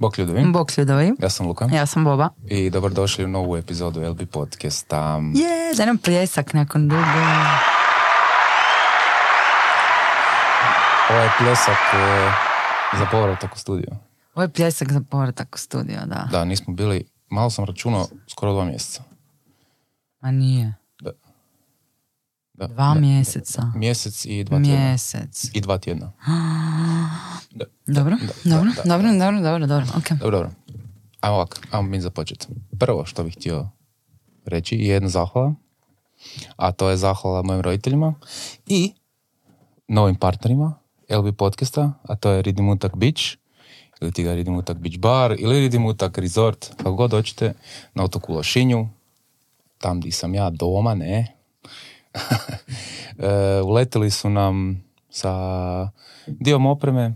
Bok ljudovi, Bok ljudovi. ja sam Luka Ja sam Boba. i dobrodošli u novu epizodu LB podcasta. Je, da nam pljesak nakon dugo. Ovo je pljesak e, za povratak u studio. Ovo je pljesak za povratak u studio, da. Da, nismo bili, malo sam računao, skoro dva mjeseca. Ma nije. Da. Dva Da. mjeseca. Mjesec i dva tjedna. Mjesec. I dva tjedna. Da. Dobro, da, dobro, dobro, dobro, dobro, dobro, ok. Dobro, dobro. Ajmo ovako, ajmo mi započeti. Prvo što bih htio reći je jedna zahvala, a to je zahvala mojim roditeljima i novim partnerima LB podcasta, a to je Ridimutak Beach, ili ti ga Ridimutak Beach Bar, ili Ridimutak Resort, kako god hoćete, na otoku Lošinju, tam di sam ja doma, ne. e, uletili su nam sa diom opreme,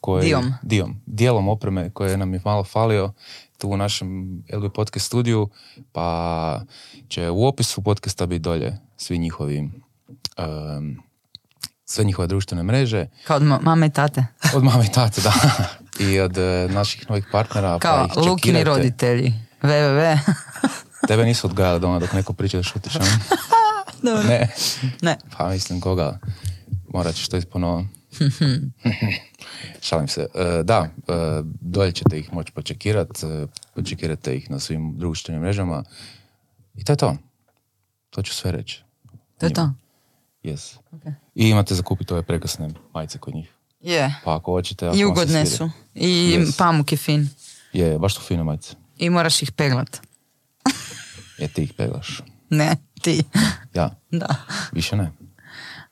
koji, Diom. Diom. Dijelom opreme koje nam je malo falio tu u našem LB podcast studiju, pa će u opisu podcasta biti dolje svi njihovi em, sve njihove društvene mreže, Kao od ma- mame i tate. od mame i tate, da, i od e, naših novih partnera. pa Kao ih Lukini roditelji. www. Tebe nisu odgajali doma dok neko priča da šutiš, a? Ne, ne. pa mislim koga, morat ćeš to isponovno. Šalim se. E, da, e, dolje ćete ih moći počekirat, e, počekirate ih na svim društvenim mrežama i to je to. To ću sve reći. To je to. Yes. Ok. I imate za kupiti ove prekrasne majice kod njih. Je. Pa ako hoćete, ako I ugodne su. I Yes. pamuk je fin. Je, baš su fine majice. I moraš ih peglat. Je, ti ih peglaš. Ne, ti. Ja, Da. više ne.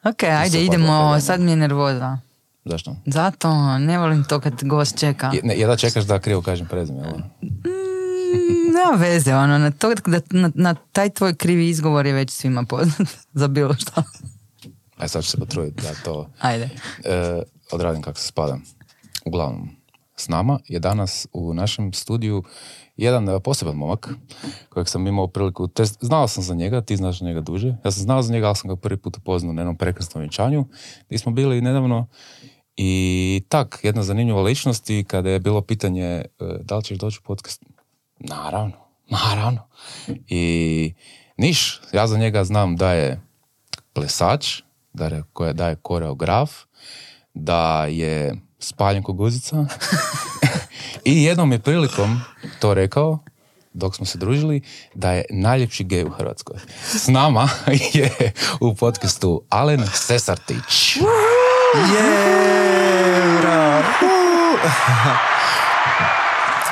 Ok, ajde, pa idemo. Sad mi je nervoza. Zašto? Zato ne volim to kad gost čeka. Je, ne, jedva čekaš da krivo kažem prezime, jel? Mm, nema veze, ono, na, to, da, na, na taj tvoj krivi izgovor je već svima poznat za bilo što. Aj sad ću se potruditi da to Ajde. e, odradim kako se spada. Uglavnom, s nama je danas u našem studiju jedan e, poseban momak kojeg sam imao priliku, te, znao sam za njega, ti znaš njega duže, ja sam znao za njega, ali sam ga prvi put upoznao na jednom prekrasnom vjenčanju gdje smo bili nedavno i tak, jedna zanimljiva ličnost i kada je bilo pitanje e, da li ćeš doći u podcast, naravno, naravno. I niš, ja za njega znam da je plesač, da je, da je koreograf, da je spaljen ko guzica. I jednom je prilikom to rekao, dok smo se družili, da je najljepši gej u Hrvatskoj. S nama je u podcastu Alen Sesartić.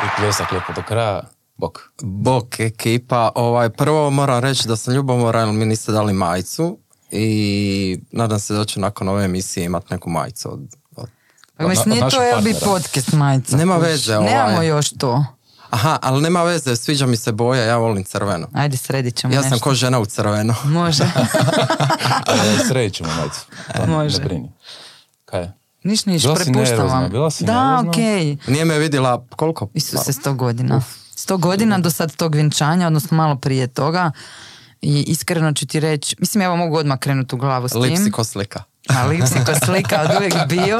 I pljesak lijepo do kraja. Bok. Bok ekipa, ovaj, prvo moram reći da sam ljubomoran mi niste dali majicu i nadam se da ću nakon ove emisije imat neku majicu od, od... Pa mislim, nije to LB podcast majica. Nema veze, ovaj. Nemamo još to. Aha, ali nema veze, sviđa mi se boja, ja volim crveno. Ajde, sredit ćemo Ja sam nešto. ko žena u crveno. Može. E, Sredit ćemo majicu. To Može. Ne brini. Kaj je? Niš, niš, Bila si prepuštam nervozna, vam. bila si da, okej. Nije me vidjela koliko? Isuse, sto godina. Sto godina do sad tog vjenčanja, odnosno malo prije toga. I iskreno ću ti reći, mislim, evo mogu odmah krenuti u glavu s tim. Lipsi ko slika. A lipsiko slika od uvijek bio.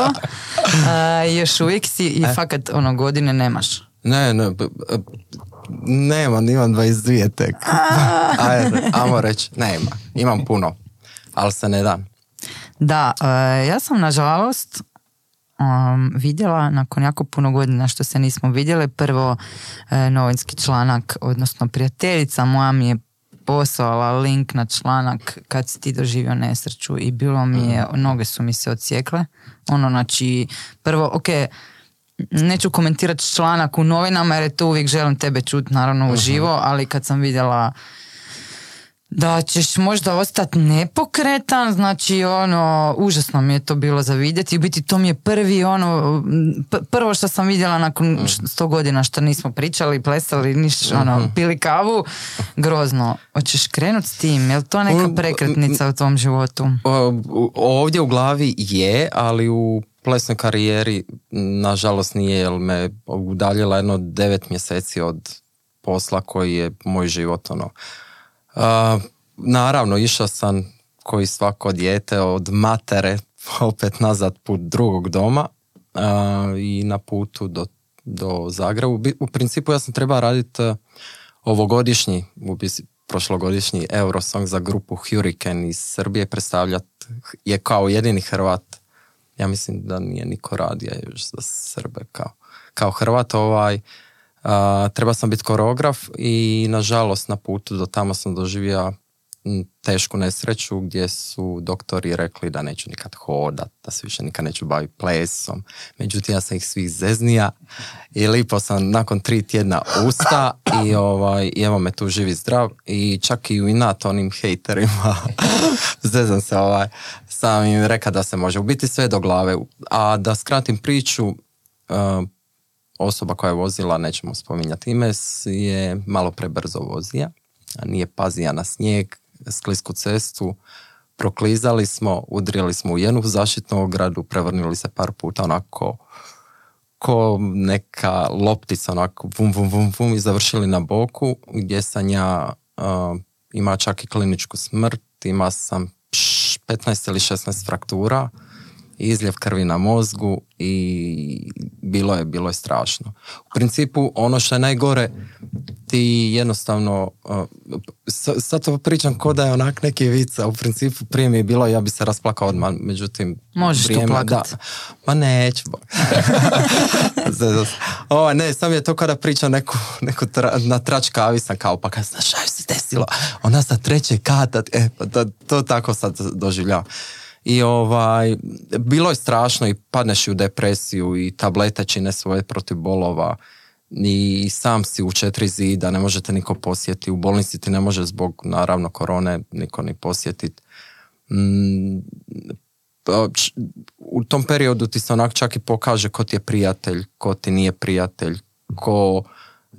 A, još uvijek si i E. fakat ono godine nemaš. Ne, ne, nemam, imam 22 tek. Ajde, ajmo reći, nema, imam puno, ali se ne dam. Da, e, ja sam nažalost um, vidjela nakon jako puno godina što se nismo vidjele prvo e, novinski članak, odnosno prijateljica moja mi je poslala link na članak kad si ti doživio nesreću i bilo mi je, noge su mi se odsjekle. Ono, znači, prvo, ok, neću komentirati članak u novinama jer je to uvijek želim tebe čuti naravno uživo, ali kad sam vidjela da ćeš možda ostati nepokretan, znači ono, užasno mi je to bilo za vidjeti, u biti to mi je prvi ono, p- prvo što sam vidjela nakon sto godina što nismo pričali, plesali, niš, ono, pili kavu, grozno. Hoćeš krenut s tim, je li to neka Mm, prekretnica u tvom životu? Ovdje u glavi je, ali u plesnoj karijeri nažalost nije, jer me udaljila jedno devet mjeseci od posla koji je moj život. Ono. Naravno, išao sam koji svako dijete od matere opet nazad put drugog doma, a, i na putu do, do Zagreba. U, principu ja sam trebao raditi a, ovogodišnji, u prošlogodišnji Eurosong za grupu Hurricane iz Srbije predstavljat je kao jedini Hrvat. Ja mislim da nije niko radio još za Srbe kao, kao Hrvat. Ovaj, treba sam biti koreograf i nažalost na putu do tamo sam doživio tešku nesreću gdje su doktori rekli da neću nikad hodat, da se više nikad neću baviti plesom. Međutim, ja sam ih svih zeznija i lipo sam nakon tri tjedna usta i, ovaj, evo me tu živi zdrav i čak i u inat onim hejterima zezam se ovaj, sam im rekao da se može. U biti sve do glave. A da skratim priču, uh, osoba koja je vozila, nećemo spominjati ime, je malo prebrzo vozija, nije pazija na snijeg, sklisku cestu, proklizali smo, udrili smo u jednu zaštitnu ogradu, prevrnuli se par puta onako ko neka loptica onako vum, vum, vum, vum i završili na boku gdje sam ja uh, ima čak i kliničku smrt, ima sam pš, 15 ili 16 fraktura, izljev krvi na mozgu i bilo je, bilo je strašno. U principu ono što je najgore ti jednostavno uh, sa- sad to pričam ko da je onak neki vica, u principu prije mi je bilo ja bi se rasplakao odmah, međutim Možeš tu vrijeme- plakat. Da, ma neću. o, ne, sam je to kada priča neku, neku tra, na trač kavi sam kao, pa kad znaš šta se desilo, ona sa treće kata, e, pa to, to tako sad doživljavam. I ovaj, bilo je strašno i padneš u depresiju i tablete čine svoje protiv bolova i sam si u četiri zida, ne možete niko posjetiti, u bolnici ti ne može zbog naravno korone niko ni posjetiti. Mm, u tom periodu ti se onak čak i pokaže ko ti je prijatelj, ko ti nije prijatelj, ko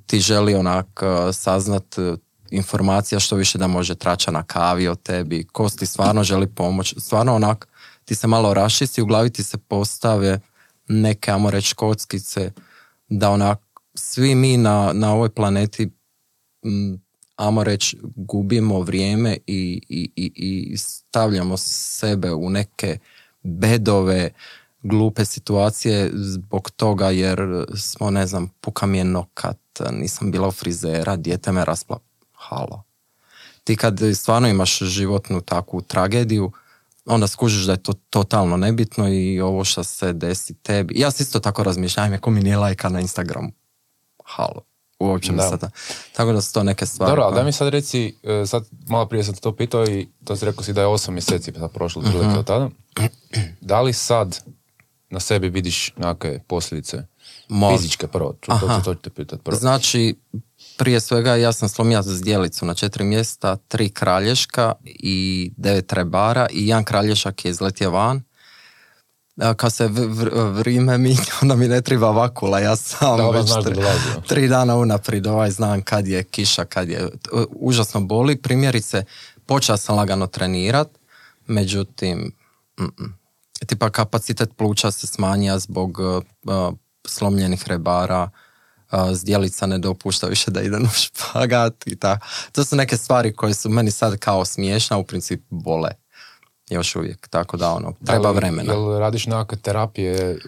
ti želi onak uh, saznat uh, informacija što više da može trača na kavi o tebi, ko ti stvarno želi pomoć, stvarno onak ti se malo rašisti, u glavi ti se postave neke, ajmo reći, kockice, da onak svi mi na, na ovoj planeti ajmo reći, gubimo vrijeme i, i, i, i stavljamo sebe u neke bedove, glupe situacije zbog toga jer smo, ne znam, puka mi je nokat, nisam bila u frizera, dijete me raspla. Halo. Ti kad stvarno imaš životnu takvu tragediju, onda skužiš da je to totalno nebitno i ovo što se desi tebi. Ja se isto tako razmišljam, ako mi nije lajka na Instagramu. Halo. Uopće mi Da. sada. Tako da su to neke stvari. Dobro, ali daj mi sad reci, e, sad malo prije sam te to pitao i to si rekao si da je osam mjeseci sad prošlo Mhm. od tada. Da li sad na sebi vidiš neke posljedice? Mo- Fizičke prvo, to, to, Aha. to ću te pitat prvo. Znači, prije svega ja sam slomio zdjelicu na četiri mjesta, tri kralješka i devet rebara i jedan kralješak je izletio van. Kad se v- v- vrijeme mi, onda mi ne treba vakula, ja sam Da, već tri, jo. tri dana unaprijed ovaj znam kad je kiša, kad je, užasno boli. Primjerice, počeo sam lagano trenirat, međutim, mm-mm. Tipa kapacitet pluća se smanjija zbog uh, uh, slomljenih rebara, uh, zdjelica ne dopušta više da idem u špagat i tako. To su neke stvari koje su meni sad kao smiješne, a u principu bole. Još uvijek, tako da ono, treba Da li- vremena. Jel radiš nekakve terapije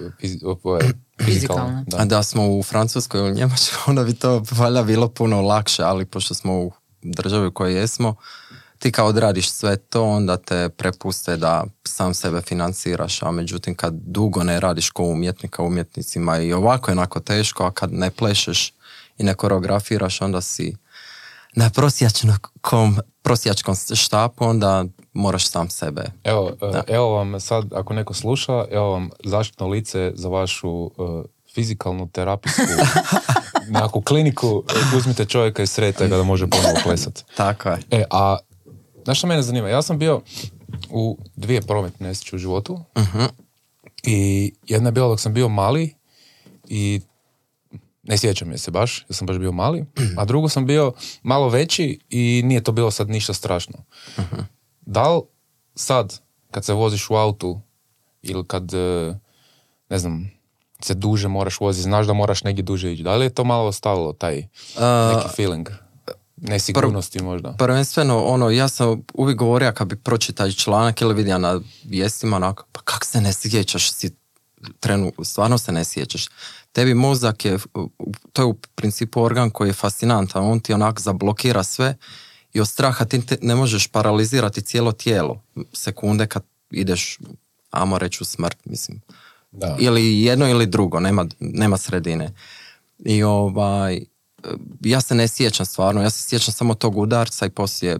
Fizikalne. Da. A da smo u Francuskoj ili Njemačkoj, onda bi to valjda bilo puno lakše, ali pošto smo u državi u kojoj jesmo, ti kao odradiš sve to, onda te prepuste da sam sebe financiraš, a međutim kad dugo ne radiš ko umjetnika, umjetnicima i ovako je onako teško, a kad ne plešeš i ne koreografiraš, onda si na prosjačkom, prosjačkom štapu, onda moraš sam sebe. Evo, e, evo vam sad, ako neko sluša, evo vam zaštitno lice za vašu e, fizikalnu, terapijsku nekakvu kliniku. Uzmite čovjeka i srete ga da može ponovo plesati. Tako je. E, a znaš što mene zanima? Ja sam bio u dvije prometne nesreće u životu i jedna je bila dok sam bio mali i ne sjećam je se baš, jer sam baš bio mali, a drugo sam bio malo veći i nije to bilo sad ništa strašno. Da li sad, kad se voziš u autu ili kad, e, ne znam, se duže moraš voziti, znaš da moraš negdje duže ići, da li je to malo ostavilo taj neki feeling? Nesigurnosti možda. Prvenstveno, ono, ja sam uvijek govorio kad bi pročitao članak ili vidio na vijestima, onako, pa kak se ne sjećaš si trenu stvarno se ne sjećaš. Tebi mozak je, to je u principu organ koji je fascinantan, on ti onak zablokira sve i od straha ti ne možeš paralizirati cijelo tijelo sekunde kad ideš, amo reći u smrt, mislim. Da. Ili jedno ili drugo, nema, nema sredine. I ovaj, ja se ne sjećam stvarno, ja se sjećam samo tog udarca i poslije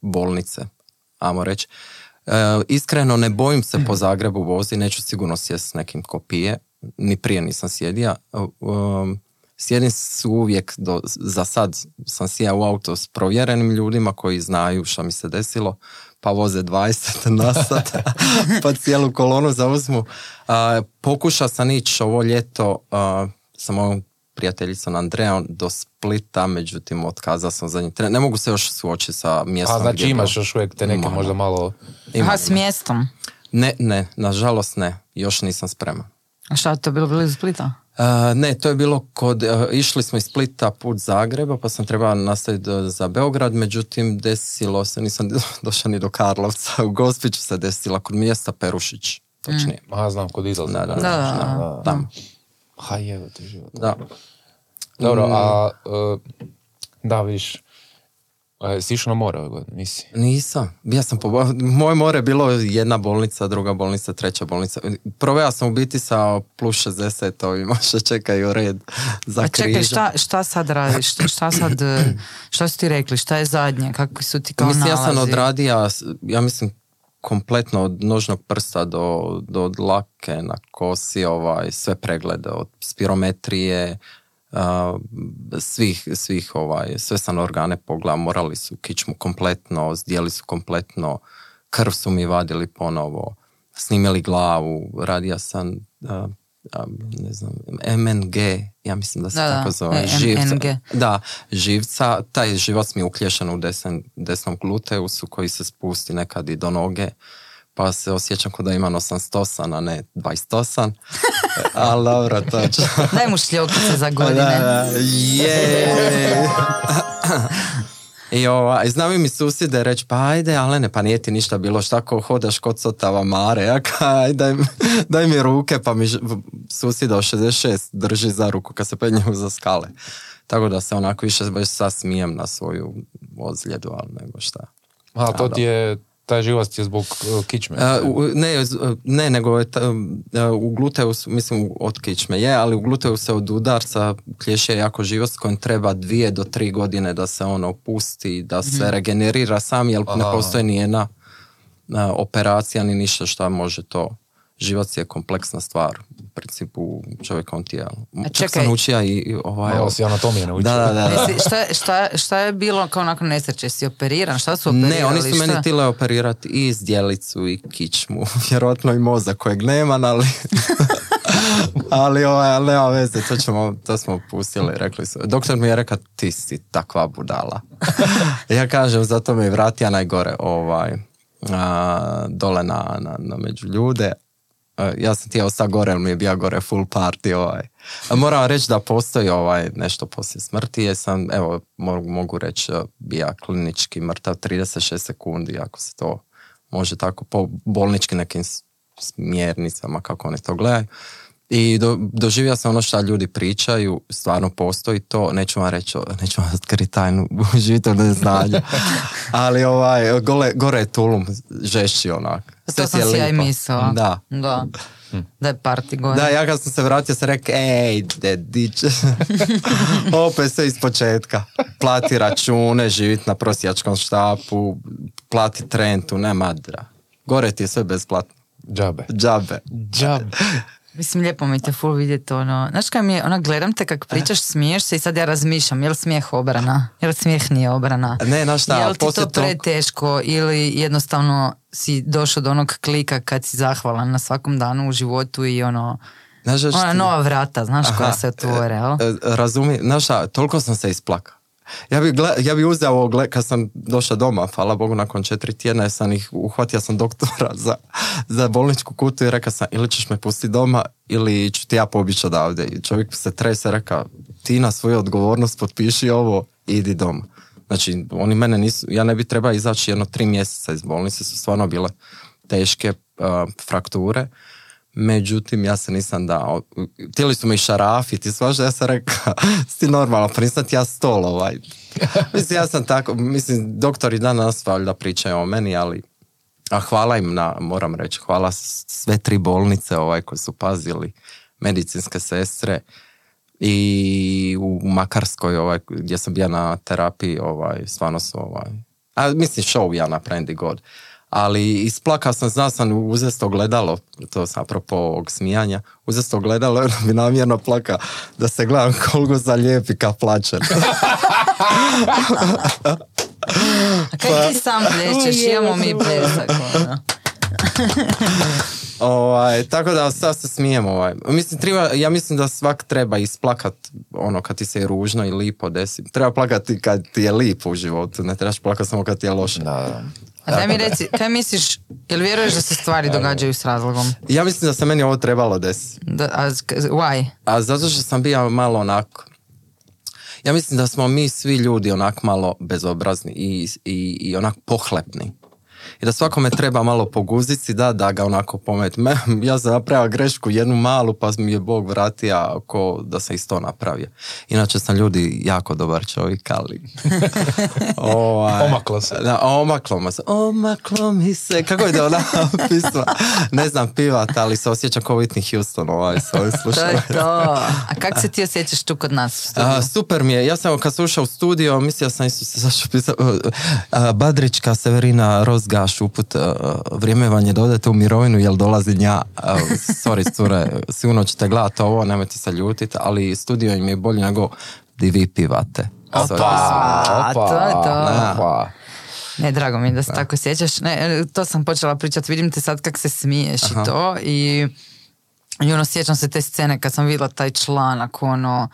bolnice, amo reći. E, iskreno ne bojim se po Zagrebu vozi, neću sigurno sjest s nekim ko pije, ni prije nisam sjedija. E, um, sjedim su uvijek, do, za sad sam sjeo u auto s provjerenim ljudima koji znaju šta mi se desilo, pa voze 20 na sat, pa cijelu kolonu zauzmu. A, pokuša sam ići ovo ljeto a, sa mojom prijateljicom Andrejom do Splita, međutim otkazao sam zadnji tren. Ne mogu se još suočiti sa mjestom. A znači gdje imaš to- još uvijek te neke možda malo... Imam. Aha, s mjestom. Ne, ne, nažalost ne. Još nisam spreman. A šta je to bilo blizu Splita? Uh, ne, to je bilo kod, uh, išli smo iz Splita put Zagreba, pa sam trebao nastaviti do- za Beograd, međutim desilo se, nisam došao ni do Karlovca, u Gospiću se desila kod mjesta Perušić, točnije. Aha, znam, kod izlaza. Da, da, Da, da, da. Tamo. Ha, jevo ti život. Da. Dobro, a... e, da, vidiš, e, si išao na more ove godine, nisi? Nisam. Ja sam po, moje more je bilo jedna bolnica, druga bolnica, treća bolnica. Proveo sam u biti sa plus 60 ovima što čekaju red za A čekaj, šta, šta sad radiš? Šta sad, e, šta su ti rekli? Šta je zadnje? Kakvi su ti kao mislim, ja sam nalazi? odradio, ja mislim, kompletno od nožnog prsta do, do dlake na kosi, ovaj, sve preglede, od spirometrije, a, svih, svih ovaj, sve sam organe pogledao, morali su kičmu kompletno, zdjeli su kompletno, krv su mi vadili ponovo, snimili glavu, radio sam ne znam, MNG, ja mislim da se Da, tako zove, e, živca. MNG. Da, živca, taj živac mi je uklješen u desen, desnom gluteusu koji se spusti nekad i do noge, pa se osjećam kao da imam 88, a ne 28. Ali dobro, to ću. Daj mu šljokice za godine. Da, da, je. I ovaj, znaju mi susjede reći, pa ajde, ale ne, pa nije ti ništa bilo, šta ko hodaš kod sotava mare, ja ka, aj, daj, mi- daj mi ruke, pa mi susjeda od 66 drži za ruku kad se penjem za skale. Tako da se onako više baš sad smijem na svoju ozljedu, ali nego šta. A to ti je, taj živac ti je zbog e, kičme. E, u- ne, z- ne, nego je ta- e, u gluteu, mislim od kičme je, ali u gluteu se od udarca klješe jako život s kojim treba dvije do tri godine da se ono opusti, da se regenerira sam, jer ne Aha. postoji ni jedna e, operacija ni ništa što može to. Život je kompleksna stvar u principu čovjekom tijelu. Čak čekaj. sam učio i i ovaj... Malo si anatomije naučio. Da, da, da. da. Jesi- šta, šta, šta je bilo kao nakon nesreće? Si operiran? Šta su operirali? Ne, oni su meni Šta? tile operirati i zdjelicu i kičmu, vjerojatno i mozak kojeg nemam, ali... ali, ovaj, ali nema veze, to, ćemo, to smo pustili, rekli su. Doktor mi je rekao, ti si takva budala. ja kažem, zato me i vratija najgore, ovaj, a, dole na, na, na među ljude. A, ja sam tijelo sa gore, jer mi je bio gore full party, ovaj. Moram reći da postoji ovaj nešto poslije smrti, jer sam, evo, mogu, mogu reći, bija klinički mrtav 36 sekundi, ako se to može tako, po bolnički nekim smjernicama, kako oni to gledaju. I do, doživio sam ono što ljudi pričaju, stvarno postoji to, neću vam reći, neću vam otkriti tajnu živite neznanja, ali ovaj, gole, gore je tulum žešći onak. Sve To sam si ja i mislila. Da. Da. Da je party gore. Da, ja kad sam se vratio sam rekao, ej, dedić, opet sve iz početka. Plati račune, živit na prosjačkom štapu, plati rentu, ne madra. Gore ti je sve besplatno. Džabe. Džabe. Džabe. Mislim, lijepo mi te full vidjeti ono. Znaš kaj mi je, ona gledam te kak pričaš, smiješ se i sad ja razmišljam, je li smijeh obrana? Je li smijeh nije obrana? Ne, znaš šta, je li ti to preteško ili jednostavno si došao do onog klika kad si zahvalan na svakom danu u životu i ono, Znaš ona ti- nova vrata, znaš, koja Aha, se otvore, jel? E, Razumi, znaš šta, toliko sam se isplakao. Ja bi, gle, ja bi uzeo gle- kad sam došao doma, hvala Bogu, nakon četiri tjedna sam ih, uhvatio sam doktora za, za bolničku kutu i rekao sam, ili ćeš me pustiti doma, ili ću ti ja pobići odavde. I čovjek se trese, rekao, ti na svoju odgovornost potpiši ovo i idi doma. Znači, oni mene nisu, ja ne bi trebao izaći jedno tri mjeseca iz bolnice, su stvarno bile teške uh, frakture. Međutim, ja se nisam dao. Htjeli su me i šarafiti, svašta, ja sam rekao, si normalno, pa nisam ti ja stol ovaj. mislim, ja sam tako, mislim, doktori danas valjda pričaju o meni, ali a hvala im na, moram reći, hvala sve tri bolnice ovaj koje su pazili, medicinske sestre i u Makarskoj ovaj, gdje sam bio na terapiji, ovaj, stvarno su ovaj, a mislim show ja napravim god ali isplakao sam, znao sam uzesto gledalo, to sam apropo ovog smijanja, uzesto gledalo, ono mi namjerno plaka da se gledam koliko zalijepi ka plaćem. A kaj ti sam plešeš, imamo mi plesak. Ono. ovaj, tako da sad se smijem ovaj. Mislim, treba, ja mislim da svak treba isplakat ono kad ti se je ružno i lipo desi. Treba plakati kad ti je lipo u životu, ne trebaš plakati samo kad ti je loše. Da, A daj mi reci, kaj misliš, jel vjeruješ da se stvari događaju s razlogom? Ja mislim da se meni ovo trebalo desiti. Da, a, why? A zato što sam bio malo onako, ja mislim da smo mi svi ljudi onak malo bezobrazni i, i, i onak pohlepni i da svakome treba malo poguzici da, da ga onako pomet. Me, ja sam napravio grešku jednu malu pa mi je Bog vratio ko da sam isto napravio. Inače sam ljudi jako dobar čovjek, ali... ovaj, omaklo se. Da, omaklo mi se. Omaklo mi se. Kako je da ona pisma? Ne znam pivat, ali se osjećam kao Whitney Houston ovaj, s ovim To je to. A kako se ti osjećaš tu kod nas A, super mi je. Ja sam kad sam ušao u studio, mislio sam isto se zašto pisao Badrička Severina Rozga uput, uh, vrijeme vam je da odete u mirovinu, jel dolazi nja, uh, sorry cure, sigurno ćete gledati ovo, nemojte se ljutiti, ali studio im je bolji nego di vi pivate. Opa, to je to. Ne, drago mi da se tako sjećaš. Ne, to sam počela pričati, vidim te sad kak se smiješ i to i, i ono sjećam se te scene kad sam vidjela taj članak, ono,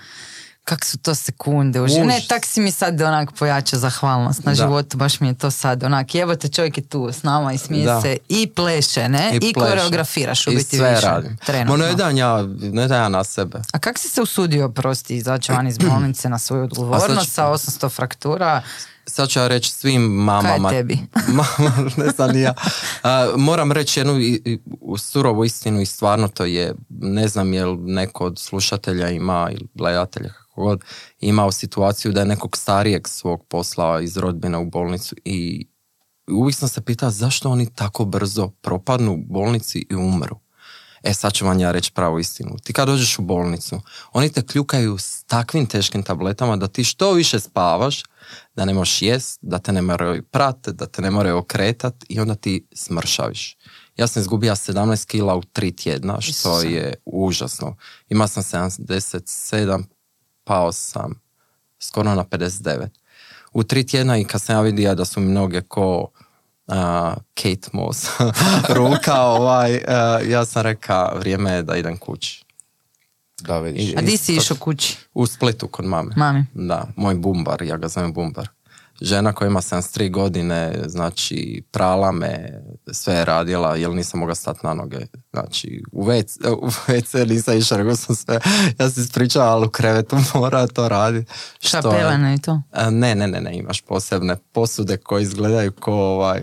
kak su to sekunde u Ne, tak si mi sad onak pojača zahvalnost na životu, baš mi je to sad onak, evo te čovjek je tu s nama i smije se i pleše, ne? I, I koreografiraš u biti sve više. Radim. Trenutno. ne dam ja, ne dam ja na sebe. A kak si se usudio prosti izaći van iz bolnice na svoju odgovornost sa 800 fraktura? sad ću ja reći svim mamama. Kaj tebi? Mama, ne znam ja. moram reći jednu surovu istinu i stvarno to je, ne znam jel neko od slušatelja ima ili gledatelja god imao situaciju da je nekog starijeg svog poslao iz rodbina u bolnicu i uvijek sam se pitao zašto oni tako brzo propadnu u bolnici i umru. E sad ću vam ja reći pravu istinu. Ti kad dođeš u bolnicu, oni te kljukaju s takvim teškim tabletama da ti što više spavaš, da ne možeš jest, da te ne moraju prate, da te ne moraju okretat i onda ti smršaviš. Ja sam izgubio 17 kila u tri tjedna, što je užasno. Ima sam 77 pao sam skoro na 59. U tri tjedna i kad sam ja vidio da su mi mnoge ko Kate Moss ruka, ovaj, ja sam rekao vrijeme je da idem kući. Da, vidiš. A di si išao kući? U Splitu kod mame. Mami. Da, moj bumbar, ja ga zovem bumbar žena koja ima 73 godine, znači prala me, sve je radila, jer nisam mogla stati na noge. Znači, u WC, u WC nisam išla, nego sam sve, ja se ispričala, ali u krevetu mora to raditi. Šta pelene i to? Ne, ne, ne, ne, imaš posebne posude koje izgledaju ko ovaj...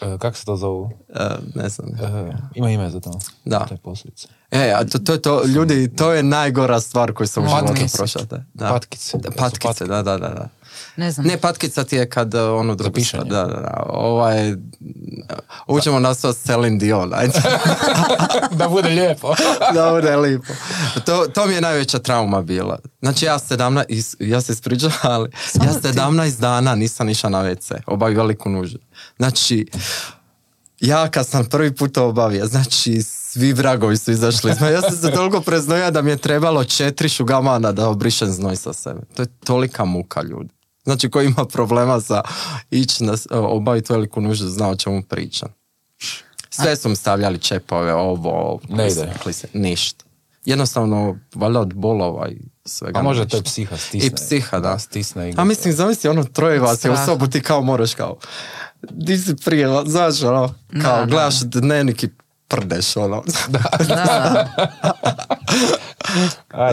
E, kako se to zovu? E, ne znam. E, ima ime za to. Da. To je posljedice. E, a to, to, to, ljudi, to je najgora stvar koju sam u životu prošao. Da. Patkice. Patkice, da, da, da. da. Ne znam. Ne, patkica ti je kad uh, ono drugo Da, da, da. Ovaj, učemo nas to Celine Dion, ajde. da bude lijepo. da bude lijepo. To, to mi je najveća trauma bila. Znači ja 17, ja se ispričam, ali ja 17 dana nisam išla na WC, obavi veliku nužu. Znači, ja kad sam prvi put obavio, znači svi vragovi su izašli. Ja sam se toliko preznojao da mi je trebalo četiri šugamana da obrišem znoj sa sebe. To je tolika muka ljudi. Znači ko ima problema sa ići na obaviti veliku nuždu zna o čemu pričam. Sve su mi stavljali čepove, ovo, ne ide. Ništa. Jednostavno, valjda od bolova i svega. A može to je psiha stisne. I psiha, da. Stisne i... A mislim, zamisli ono troje vas je u sobu, ti kao moraš kao, di si prije, znaš ono, kao gledaš dnevnik i prdeš ono. Da, da.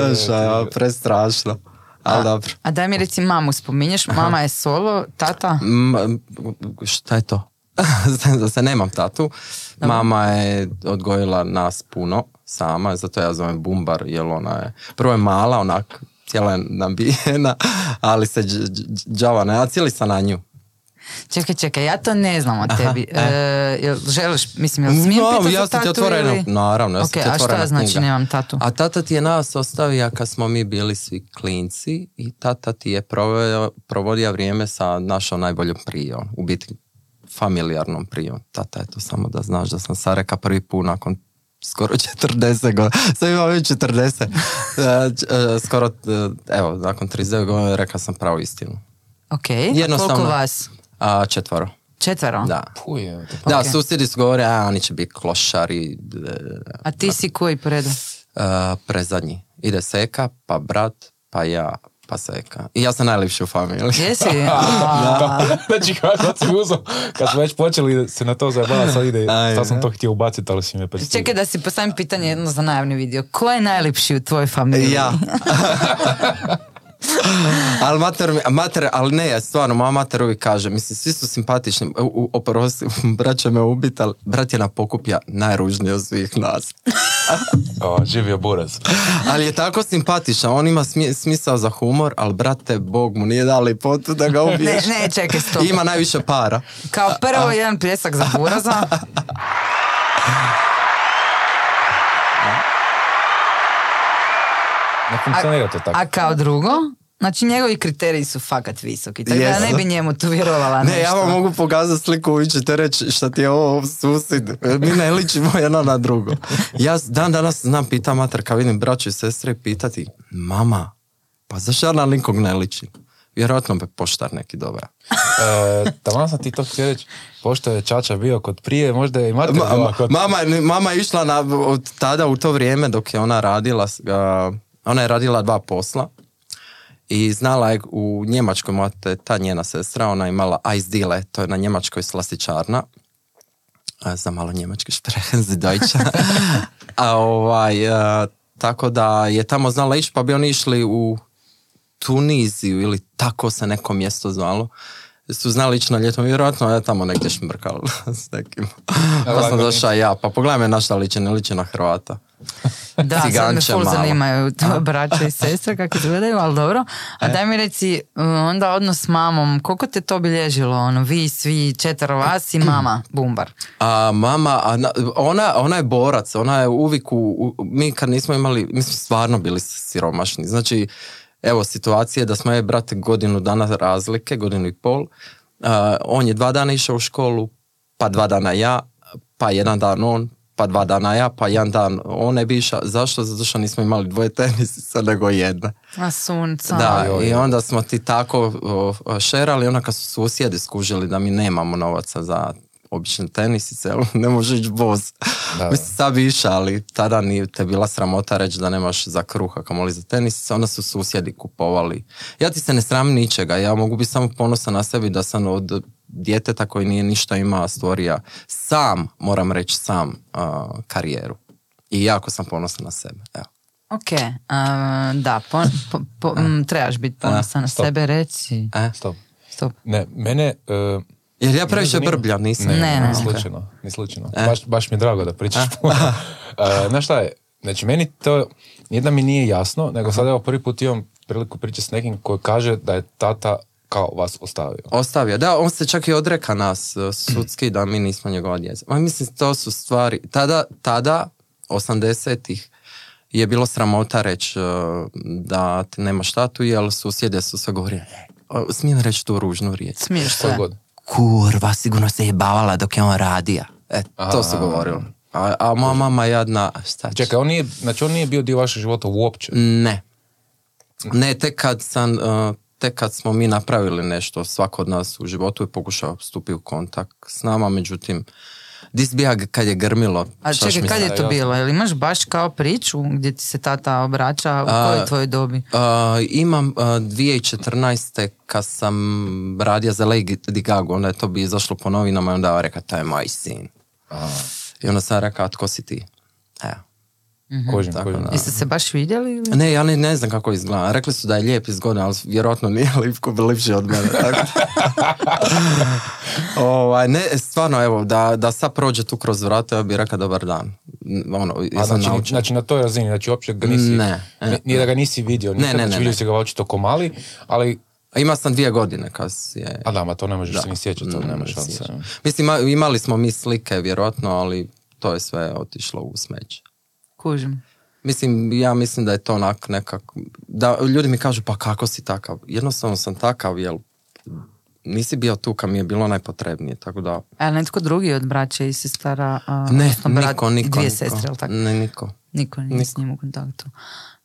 Znaš, prestrašno. Ali dobro. A daj mi reci mamu spominješ, mama je solo, tata? šta je to? da se nemam tatu. Mama je odgojila nas puno sama, zato ja zovem bumbar, jer ona je, prvo je mala, onak, cijela je nabijena, ali se dž- dž- džava ne, a cijeli sam na nju. Čekaj, čekaj, ja to ne znam o tebi. E, jel želiš, mislim, jel smijem No, ja za sam ti tatu otvorena, ili- naravno, ja sam ti a otvorena šta znači knjiga. nemam tatu? A tata ti je nas ostavio kad smo mi bili svi klinci i tata ti je proveo, provodio vrijeme sa našom najboljom prijom, u biti familijarnom prijom. Tata je to samo da znaš da sam Sareka prvi put nakon skoro 40 godina, sad imam već 40, E, e, skoro, e, evo, nakon 39 godina rekao sam pravu istinu. Ok, a koliko vas? A četvoro, Četvero? da. Puj, evo te. Da, Ok. susjedi su govore, a oni će biti klošari, A ti si koji po redu? Uh, prezadnji. Ide Seka, pa brat, pa ja, pa Seka. I ja sam najljepši u familiji. Jesi? Znači, kad si uzeo, kad smo već počeli se na to zajebavati, sad ide, sad sam to htio ubaciti, ali si me pred Čekaj da si postavim pitanje jedno za najavni video. Ko je najljepši u tvojoj familiji? Ja. ali mater, mater, ali ne, stvarno, moja mater uvijek kaže, mislim, svi su simpatični, u, u, oprosti, brat će me ubiti, ali brat je na pokuplja najružniji od svih nas. O, živio buraz. Ali je tako simpatičan, on ima smije- smisao za humor, ali brate, Bog mu nije dali potu da ga Ne, ubiješ. ne, čekaj, stop. Ima najviše para. Kao prvo jedan pljesak za buraza. Ne funkcionira to tako. A kao drugo, znači njegovi kriteriji su fakat visoki. Tako da ja ne bi njemu tu vjerovala Ne, nešto. ja vam mogu pokazati sliku, vi ćete reći šta ti je ovo susjed. Mi ne ličimo jedno na drugo. Ja dan danas znam, pita mater, kad vidim braću i sestre, pitati, mama, pa zašto ja na nikog ne ličim? Vjerojatno me poštar neki dobar. E, taman sam ti to htio reći, pošto je Čača bio kod prije, možda je i mater Ma- bila kod... mama, mama je išla na, od tada u to vrijeme dok je ona radila, a, ona je radila dva posla i znala je u Njemačkoj, moja te- ta njena sestra, ona je imala Ice Dile, to je na Njemačkoj slastičarna. A, za malo njemački za Deutsche. A ovaj, a, tako da je tamo znala ići, pa bi oni išli u Tuniziju ili tako se neko mjesto zvalo. Su znali ići na ljeto, vjerojatno je tamo negdje šmrkal s nekim. Pa sam došla ja, pa pogledaj me na šta liče, ne na Hrvata. Da, sad me ful malo. zanimaju to braće i sestre kako izgledaju, ali dobro. A daj mi reci, uh, onda odnos s mamom, koliko te to obilježilo? Ono, vi svi četvero vas i mama, bumbar. A mama, ona, ona je borac, ona je uvijek u, mi kad nismo imali, mi smo stvarno bili siromašni. Znači, evo situacije da smo je brate godinu dana razlike, godinu i pol. On je dva dana išao u školu, pa dva dana ja, pa jedan dan on, pa dva dana ja, pa jedan dan on ne bi išao. Zašto? Zato što nismo imali dvoje tenisica, nego jedna. A sunca. Da, joj, i onda smo ti tako šerali, onda kad su susjedi skužili da mi nemamo novaca za obične tenisice, ne može ići boz. Da. Mislim, sad bi išao, ali tada nije te bila sramota reći da nemaš za kruha, kamoli za tenisice, onda su susjedi kupovali. Ja ti se ne sramim ničega, ja mogu biti samo ponosan na sebi da sam od djeteta koji nije ništa imao stvorija sam, moram reći sam, a, karijeru. I jako sam ponosan na sebe, evo. Ok, a, da, po, po- po- m, trebaš biti ponosan na stop. sebe, reci. E? Stop. Stop. Ne, mene... e, Jer ja previše brbljam, nisam. Ne, Ne, ne, ni slučajno, ni slučajno. Baš, baš mi je drago da pričaš puno. E, Znaš šta je, znači meni to, jedna mi nije jasno, nego sad evo prvi put imam priliku pričati s nekim koji kaže da je tata kao vas ostavio. Ostavio. Da, on se čak i odreka nas uh, sudski da mi nismo njegova djeca. Ma mislim, to su stvari. Tada, tada 80-ih, je bilo sramota reći uh, da ti nemaš tatu, jer susjede su sve govorili, "E, smijem reći tu ružnu riječ. Smiješ se. god. Kurva, sigurno se jebavala dok je on radija. E, to su govorili. A, a moja mama jadna, šta će? Čekaj, on nije, znači on nije bio dio vašeg života uopće. Ne. Ne, tek kad sam, uh, tek kad smo mi napravili nešto, svako od nas u životu je pokušao stupiti u kontakt s nama, međutim, dis bi ja kad je grmilo. A čekaj, kad je to bilo? Jel imaš baš kao priču gdje ti se tata obraća? U kojoj tvojoj dobi? Uh, imam uh, 2014. kad sam radio za Lady Gaga, onda je to bi izašlo po novinama i onda je rekao, to je moj sin. I onda sam rekao, a tko si ti? Evo. Kožim, Tako kožim. da. Jeste se baš vidjeli? Ili? Ne, ja ni ne znam kako izgleda. Rekli su da je lijep i zgodan, ali vjerojatno nije lipko lipši od mene. Tako. ovaj, ne, stvarno, evo, da, da sad prođe tu kroz vrata, ja bih rekao dobar dan. Ono, A znači, naučen. znači na toj razini, znači uopće ga nisi, Ne, e, ni- nije da ga nisi vidio, Ne, nikad, ne, znači ne, vidio ne. si ga očito ko mali, ali, Ima sam dvije godine kad je... a da, ma to ne možeš se ni sjećati, to nema ne šanse. Mislim, ima- imali smo mi slike, vjerojatno, ali to je sve otišlo u smeće. Kužim. Mislim, ja mislim da je to onak nekako, da ljudi mi kažu pa kako si takav? Jednostavno sam takav, jel nisi bio tu kad mi je bilo najpotrebnije, tako da A li netko drugi od braće i sestara? a, ne, odnosno brat niko, niko, Dvije niko. sestre, jel tako? Ne, niko. Niko nije s njim u kontaktu.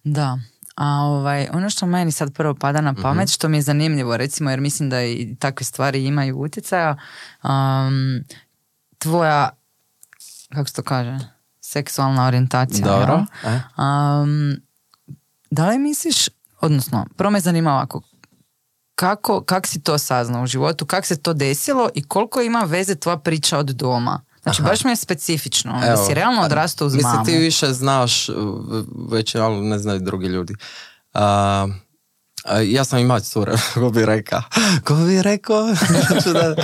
Da. A ovaj, ono što meni sad prvo pada na pamet, Mhm. što mi je zanimljivo, recimo, jer mislim da i takve stvari imaju utjecaja, um, tvoja, kako se to kaže, seksualna orijentacija. Dobro. jel? E? Um, da li misliš, odnosno, prvo me zanima ovako, kako, kak si to saznao u životu, kako se to desilo i koliko ima veze tvoja priča od doma? Znači, baš mi je specifično, da Evo, si realno odrastao uz Mislim, mamu. ti više znaš, uh, već, ali ne znaju drugi ljudi. A, ja sam imao cure, ko bi rekao. Ko bi rekao? Znači da-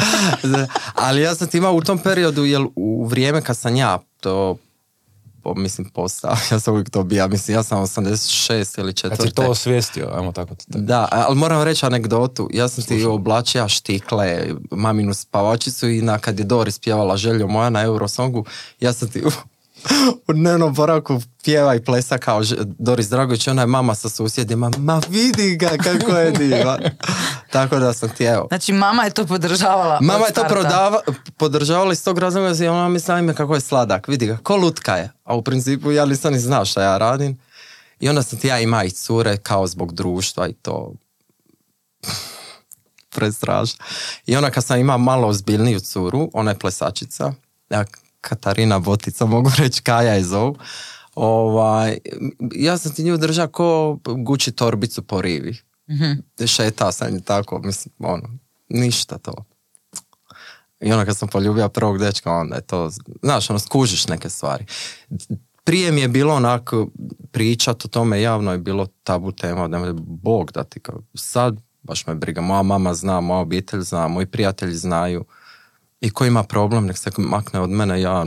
da- ali ja sam ti imao u tom periodu, jel u vrijeme kad sam ja to po- mislim postao, ja sam uvijek to bija, mislim ja sam 86 ili Kad si to osvijestio, ajmo tako. to- Da, ali moram reći anegdotu. Ja sam ti oblačio štikle, maminu spavačicu i na kad je Doris pjevala željo moja na Eurosongu, ja sam ti u, dnevnom boravku pjeva i plesa kao Doris Dragović, ona je mama sa susjedima, ma vidi ga kako je diva. Tako da sam ti evo. Znači, mama je to podržavala. Mama je to prodava, podržavala iz tog razloga jer ona misla ime kako je sladak, vidi ga, ko lutka je. A u principu ja nisam ni znao šta ja radim. I onda sam ti ja ima i cure kao zbog društva i to prestrašno. I onda kad sam imao malo ozbiljniju curu, ona je plesačica, Katarina Botica, mogu reći Kaja je zovu, ovaj, ja sam ti nju držao ko gući torbicu po rivi. Šetao sam je tako, mislim, ono, ništa to. I onda kad sam poljubio prvog dečka, onda je to, znaš, ono, skužiš neke stvari. Prije mi je bilo onako pričat o tome javno je bilo tabu tema, da me Bog da ti kao, sad baš me briga, moja mama zna, moja obitelj zna, moji prijatelji znaju i ko ima problem, nek se makne od mene, ja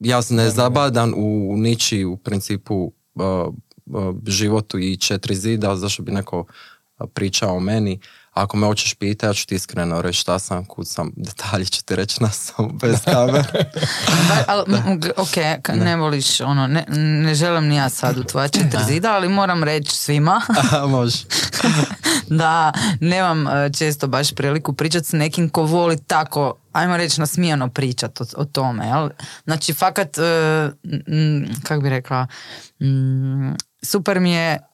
ja ne zabadan u niči u principu uh, uh, životu i četiri zida, zašto bi neko uh, pričao o meni. Ako me hoćeš pitati, ja ću ti iskreno reći šta sam, kud sam, detalji ću ti reći na samo bez kamere. Ali, ok, ne voliš, ono, ne, ne želim ni ja sad u tvoja četiri zida, ali moram reći svima Može. da nemam e, često baš priliku pričati s nekim ko voli tako, ajmo reći nasmijano pričat o, o tome, jel? Znači, fakat, m, kako bi rekla, m, super mi je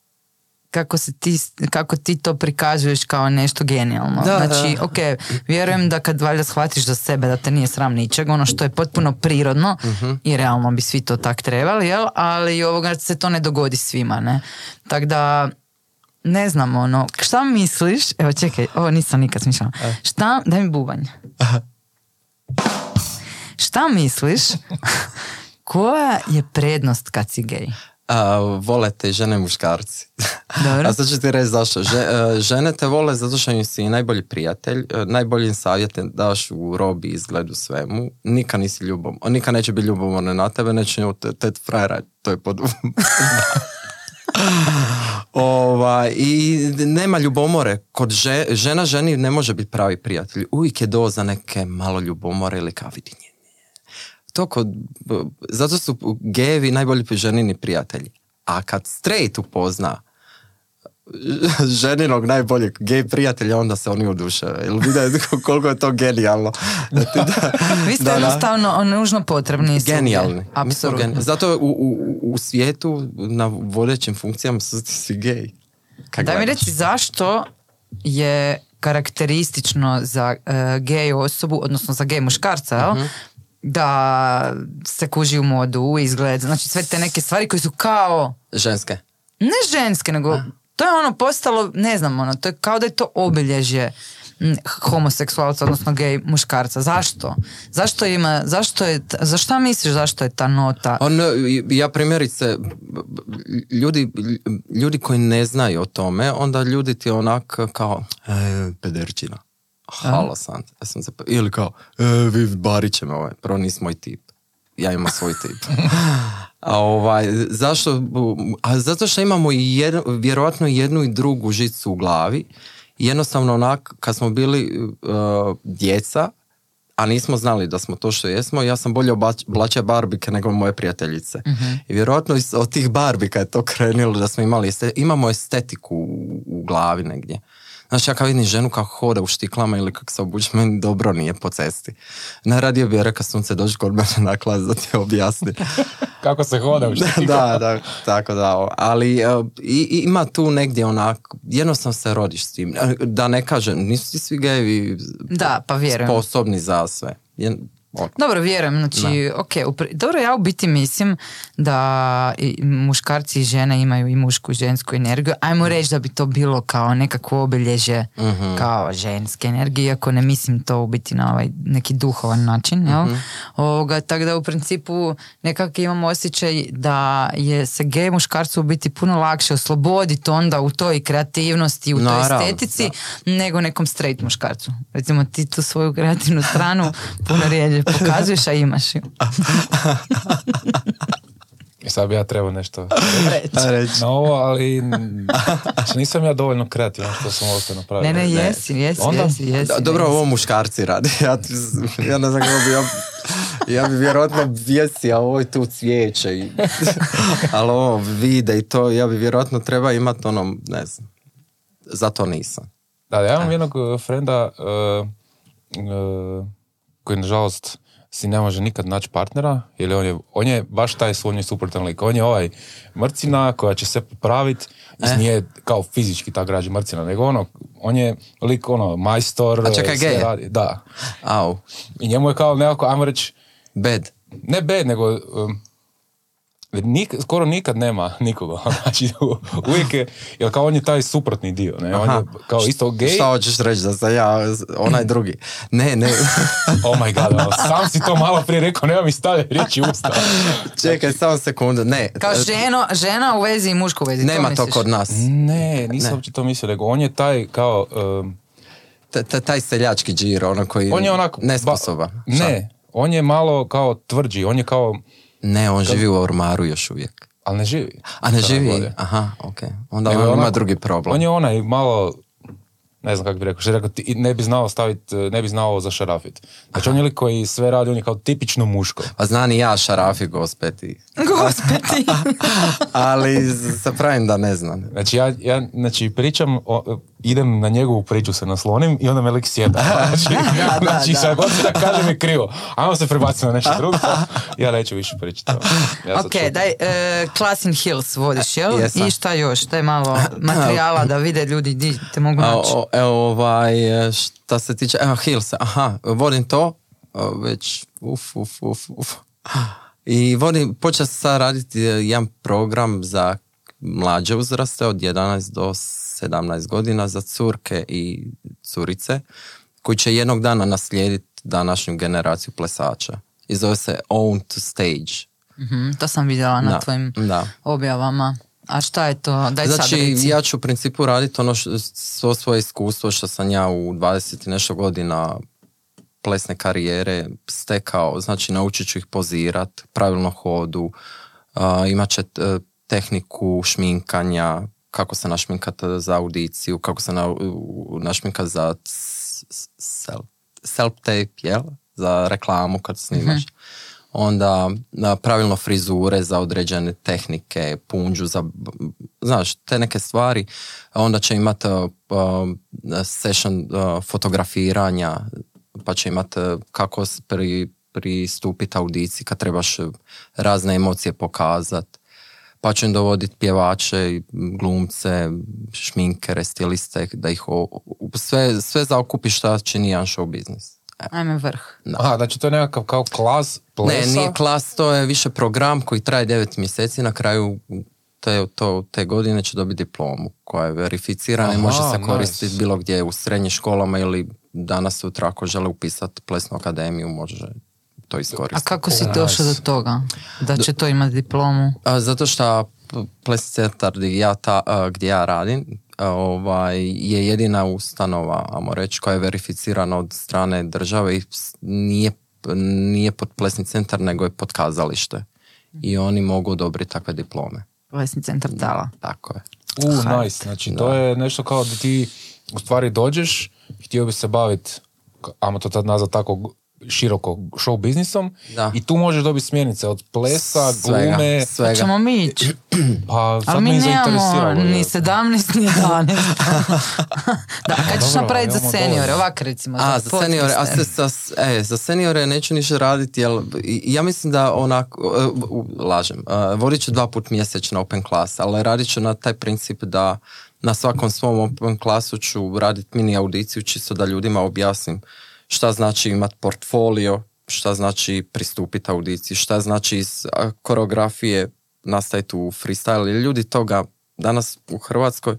kako, se ti, kako ti to prikazuješ kao nešto genijalno. Da, znači, da. ok, vjerujem da kad valjda shvatiš za sebe da te nije sram ničeg, ono što je potpuno prirodno i realno bi svi to tak trebali, jel? Ali ovoga se to ne dogodi svima, ne? Tako da, ne znam, ono, šta misliš, evo čekaj, ovo nisam nikad smišljala, šta, daj mi bubanj. Šta misliš, koja je prednost kad si gej? A, vole te žene muškarci. Dobro. A sad ću ti reći zašto. Že- e, žene te vole zato što im si najbolji prijatelj, e, najbolji im savjete daš u robi, izgledu, svemu. Nikad nisi ljubom, nikad neće biti ljubomorne na tebe, neće nju te, te frajera, to je pod... Ova, I nema ljubomore. Kod že- žena ženi ne može biti pravi prijatelj. Uvijek je doza neke malo ljubomore ili kao vidi nje. To kod, zato su gejevi najbolji ženini prijatelji. A kad straight upozna ženinog najboljeg gej prijatelja, onda se oni oduše. Jel vide koliko je to genijalno? Da ti da- Vi ste da, da. jednostavno nužno potrebni. Genijalni. Apsolutno. Zato u, u, u svijetu na vodećim funkcijama su svi gej. Kak Daj mi reci zašto je karakteristično za uh, gej osobu, odnosno za gej muškarca, jel? Mhm. Da se kuži u modu, u izgled, znači sve te neke stvari koje su kao, Ženske. ne ženske, nego to je ono postalo, ne znam, ono, to je kao da je to obilježje homoseksualca, odnosno gej muškarca. Zašto? Zašto ima, zašto je, t- za šta misliš zašto je ta nota? On, ja primjerice, ljudi, ljudi koji ne znaju o tome, onda ljudi ti onak kao, e, pederčina. Halo sam, ja sam se, ili kao, e, vi bariće me ovaj, prvo nisi moj tip. Ja imam svoj tip. A ovaj, zašto? A zato što imamo jedno, vjerojatno jednu i drugu žicu u glavi. Jednostavno onak, kad smo bili uh, djeca, a nismo znali da smo to što jesmo, ja sam bolje oblačio barbike nego moje prijateljice. I vjerojatno od tih barbika je to krenulo da smo imali, imamo estetiku u, u glavi negdje. Znači, ja kad vidim ženu kako hoda u štiklama ili kako se obuče, meni dobro nije po cesti. Najradije bi rekao sunce dođi kod mene na klas da ti objasni. Kako se hoda u štiklama. da, da, tako da. Ali e, i, i- ima tu negdje onak, jednostavno se rodiš s tim. E, Da ne kažem, nisu ti svi gejevi Da, pa vjerujem. sposobni za sve. Ono. Dobro, vjerujem, znači, ok, upr- dobro, ja u biti mislim da i muškarci i žene imaju i mušku i žensku energiju, ajmo reći da bi to bilo kao nekakvo obilježje kao ženske energije, iako ne mislim to u biti na ovaj neki duhovan način, jel? Ovoga, tako da u principu nekako imam osjećaj da je se gej muškarcu u biti puno lakše osloboditi onda u toj kreativnosti, u toj estetici, nego nekom straight muškarcu. Recimo ti tu svoju kreativnu stranu puno rijeđe pokazuješ, a imaš ju. I sad bi ja trebao nešto Reći. na ovo, ali znači nisam ja dovoljno kreativan što sam ovo sve napravio. Ne, ne, jesi, jesi, Onda- jesi, jesi. Da, dobro, jesi. ovo muškarci radi. Ja, ja ne znam kako bi ja... Ja bi vjerojatno vjesio, a ovo je tu cvijeće. I, ali ovo vide i to, ja bi vjerojatno treba imati ono, ne znam. Zato nisam. Da, ja imam jednog uh, frenda uh, uh, koji nažalost si ne može nikad naći partnera, jer on je, on je baš taj svoj suprotan lik. On je ovaj mrcina koja će se popraviti, E. nije kao fizički ta građa mrcina, nego ono, on je lik ono, majstor, A čekaj, gej radi, da. Au, I njemu je kao nekako, ajmo reći, bed. ne bed, nego um, nik, skoro nikad nema nikoga. Znači, uvijek je, jer kao on je taj suprotni dio, ne? On Aha. je kao isto gej. Šta hoćeš reći da sam ja, onaj drugi? Ne, ne. Oh my god, sam si to malo prije rekao, nema mi stavlja riječi usta. Čekaj, samo sekundu. Ne, Kao ženo, žena u vezi i muško u vezi. nema to misliš? kod nas. Ne, nisam uopće to mislio, nego on je taj kao... um, taj seljački džiro, ono koji on je onako... ba- nesposoban. Šta? ne, on je malo kao tvrđi, on je kao... Ne, on živi u ormaru još uvijek. Ali ne živi. A ne živi? god je. Aha, ok. Onda Nego on je ima onako- drugi problem. On je onaj malo... Ne znam kako bi rekao, što je rekao, ti ne bi znao staviti, ne bi znao za šarafit. Znači on je lik koji sve radi, on je kao tipično muško. Pa zna ni ja šarafi gospeti. Gospodi. Ali se pravim da ne znam. Znači ja, ja znači, pričam, o, idem na njegovu priču se naslonim i onda me lik sjeda. Znači, Da, da, znači da. sad god se da kažem je krivo. Ajmo se prebaciti na nešto drugo. Ja neću više pričati. Ja ok, šutim. daj, e, Class in Hills vodiš, jel? Jesam. I šta još? Daj malo materijala da vide ljudi di te mogu naći. evo ovaj, e, šta se tiče, evo Hills, aha, vodim to, o, već, uf, uf, uf, uf. I vodim, počeo sam sad raditi e, jedan program za mlađe uzraste od 11 do 17 godina za curke i curice koji će jednog dana naslijediti današnju generaciju plesača. I zove se Own to Stage. Mhm, to sam vidjela na Da, tvojim da. objavama. A šta je to? Daj sad Znači, reci. ja ću u principu raditi ono što, svo svoje iskustvo što sam ja u 20 i nešto godina plesne karijere stekao, znači naučit ću ih pozirat, pravilno hodu, a, imat će e, tehniku šminkanja, kako se našminkati za audiciju, kako se na, našminkati za self, self tape, jel? Za reklamu kad snimaš. Onda na, pravilno frizure za određene tehnike, punđu za, znaš, te neke stvari. Onda će imati session uh, fotografiranja, pa će imati kako s- pri, pristupiti audiciji kad trebaš uh, razne emocije pokazat. Pa ću im dovoditi pjevače, i glumce, šminkere, stiliste, da ih o, sve, sve zaokupi šta čini jedan show biznis. Ajme vrh. Aha, znači to je nekakav kao klas plesa. Ne, nije klas, to je više program koji traje 9 mjeseci, na kraju te, to, te godine će dobiti diplomu koja je verificirana i Aha, može se nice. koristiti bilo gdje u srednjim školama ili danas sutra ako žele upisati plesnu akademiju može to A iskoristiti. kako si došao do toga? Da će to imati diplomu? A, zato što plesni centar gdje ja, ta, a, gdje ja radim a, ovaj, je jedina ustanova, ajmo reći, koja je verificirana od strane države i nije, nije pod plesni centar, nego je pod kazalište. I oni mogu odobriti takve diplome. Plesni centar tala. Tako je. U, nice. Znači, to je nešto kao da ti u stvari dođeš, htio bi se baviti, ajmo to tad nazvat tako, široko show biznisom Da. i tu možeš dobiti smjernice od plesa, Svega, glume, svega. Ćemo mi ići. pa sad Ali mi me nemamo ni je. 17, ni 11. da, kad ćeš dobro, napraviti za seniore, dovoljno. ovak recimo. A, za seniore, a se, sa, e, za seniore neću ništa raditi, jer ja mislim da onako, e, lažem, uh, vodit ću dva put mjesečno open class, ali radit ću na taj princip da na svakom svom open classu ću raditi mini audiciju čisto da ljudima objasnim šta znači imati portfolio, šta znači pristupiti audiciji, šta znači iz koreografije nastaviti u freestyle. Ljudi toga danas u Hrvatskoj,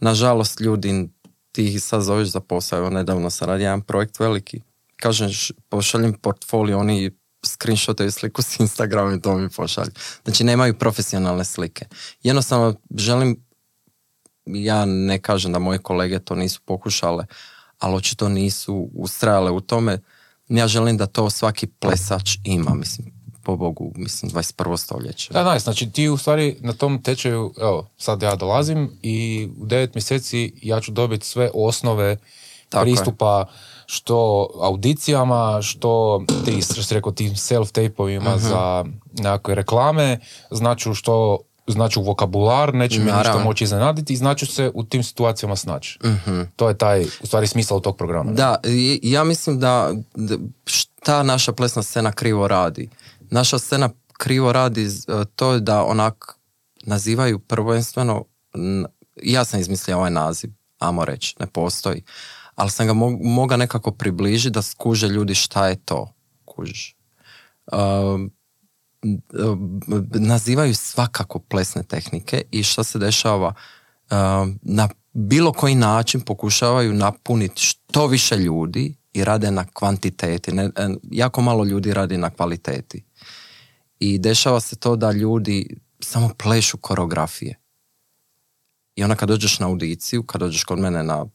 nažalost ljudi ti ih sad zoveš za posao. Evo, nedavno sam radio jedan projekt veliki. Kažem, pošaljem portfolio, oni screenshotaju sliku s Instagrama i to mi pošalju. Znači, nemaju profesionalne slike. Jednostavno, želim, ja ne kažem da moje kolege to nisu pokušale, ali očito nisu ustrajale u tome. Ja želim da to svaki plesač ima, mislim, po Bogu, mislim, 21. stoljeće. Da, nice. Znači ti u stvari na tom tečaju, evo, sad ja dolazim i u devet mjeseci ja ću dobiti sve osnove Tako je. pristupa što audicijama, što ti, što si rekao, tim self-tapeovima Mhm. za nekakve reklame, znaću što znaću vokabular, neće me ništa moći iznenaditi i znaću se u tim situacijama snaći. To je taj, u stvari, smisao tog programa. Da, i- ja mislim da, da šta naša plesna scena krivo radi. Naša scena krivo radi e, to da onak nazivaju prvenstveno, ja sam izmislio ovaj naziv, amo reći, ne postoji, ali sam ga mo- moga nekako približiti da skuže ljudi šta je to, kužiš. Um, nazivaju svakako plesne tehnike i šta se dešava um, na bilo koji način pokušavaju napuniti što više ljudi i rade na kvantiteti. Ne, e, jako malo ljudi radi na kvaliteti. I dešava se to da ljudi samo plešu koreografije. I onda kad dođeš na audiciju, kad dođeš kod mene na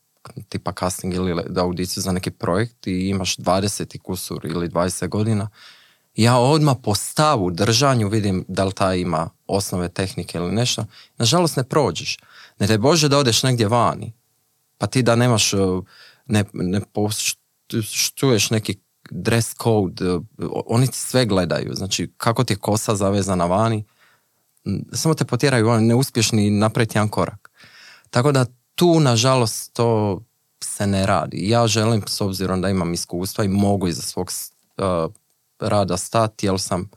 tipa casting ili da audiciju za neki projekt i imaš 20 i kusur ili 20 godina, ja odmah po stavu, držanju vidim da li ta ima osnove tehnike ili nešto. Nažalost ne prođeš. Ne daj Bože da odeš negdje vani, pa ti da nemaš, uh, ne, ne poštuješ neki dress code, uh, oni ti sve gledaju, znači kako ti je kosa zavezana vani, samo te potjeraju van, ne uspiješ ni napraviti jedan korak. Tako da tu, nažalost, to se ne radi. Ja želim, s obzirom da imam iskustva i mogu iza svog uh, rada stati, jer sam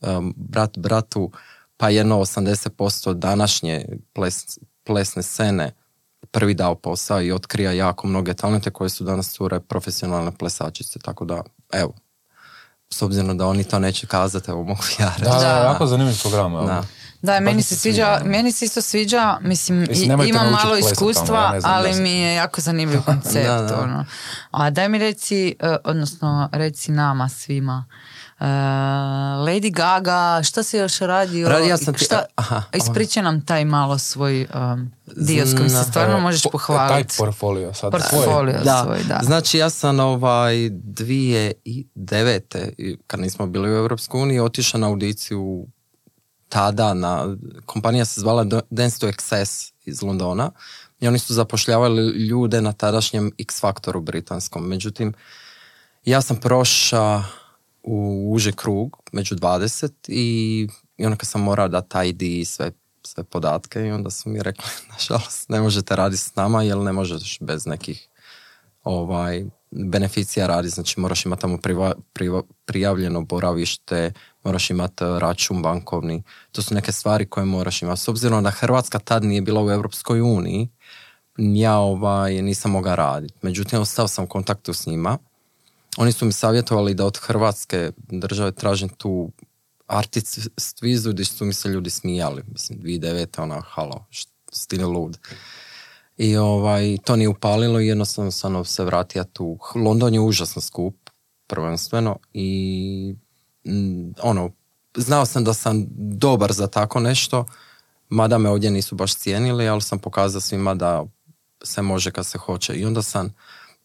um, brat bratu, pa jedno 80% današnje ples, plesne scene prvi dao posao i otkrija jako mnoge talente koje su danas cure profesionalne plesačice. Tako da, evo, s obzirom da oni to neće kazati, evo mogu ja reći. Da, da, Da. jako zanimljiv program. evo. Da. Da, Baš meni se sviđa, sviđa. meni se isto sviđa, mislim, Mislim, imam malo plesat tamo, iskustva, ja znam, ali mi je jako zanimljiv koncept. Da, da. Ono. A daj mi reci, e, odnosno reci nama svima, e, Lady Gaga, šta se još radio? Radi, ja sam ti- šta, aha, ispričaj nam taj malo svoj um, dio s kojim se stvarno možeš po- pohvaliti. Taj portfolio sad. Portfolio tvoj. Da, svoj, da. znači ja sam ovaj 2009. i kad nismo bili u Europskoj uniji otišao na audiciju tada na, kompanija se zvala Dance to Excess iz Londona i oni su zapošljavali ljude na tadašnjem X Faktoru britanskom. Međutim, ja sam prošao u uži krug među 20 i, i onda sam morao dati ID i sve, sve podatke i onda su mi rekli, nažalost, ne možete raditi s nama jer ne možeš bez nekih ovaj, beneficija radi, znači moraš imati tamo priva- priva- prijavljeno boravište, moraš imati eh, račun bankovni, to su neke stvari koje moraš imati. S obzirom da Hrvatska tad nije bila u Europskoj uniji, ja ovaj, nisam mogao raditi. Međutim, ostao sam u kontaktu s njima. Oni su mi savjetovali da od Hrvatske države tražim tu artist vizu gdje su mi se ljudi smijali. Mislim, 2009. ona, halo, stine lud. I ovaj, to nije upalilo i jednostavno sam se vratio tu. London je užasno skup, prvenstveno, i ono, znao sam da sam dobar za tako nešto, mada me ovdje nisu baš cijenili, ali sam pokazao svima da se može kad se hoće. I onda sam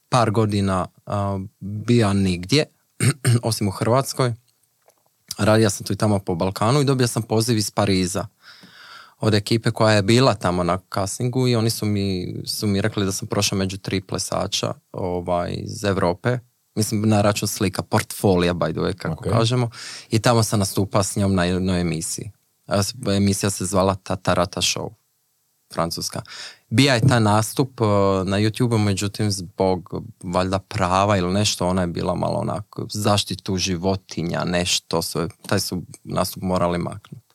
par godina a, bio nigdje, osim u Hrvatskoj. Radio sam tu i tamo po Balkanu i dobio sam poziv iz Pariza od ekipe koja je bila tamo na castingu i oni su mi, su mi rekli da sam prošao među tri plesača ovaj, iz Europe. Mislim, na račun slika, portfolija, by the way, kako Ok. kažemo. I tamo sam nastupao s njom na jednoj emisiji. Emisija se zvala Tatarata Show, francuska. Bija je taj nastup uh, na YouTube, međutim zbog valjda prava ili nešto, ona je bila malo onako zaštitu životinja, nešto, sve, taj su nastup morali maknuti.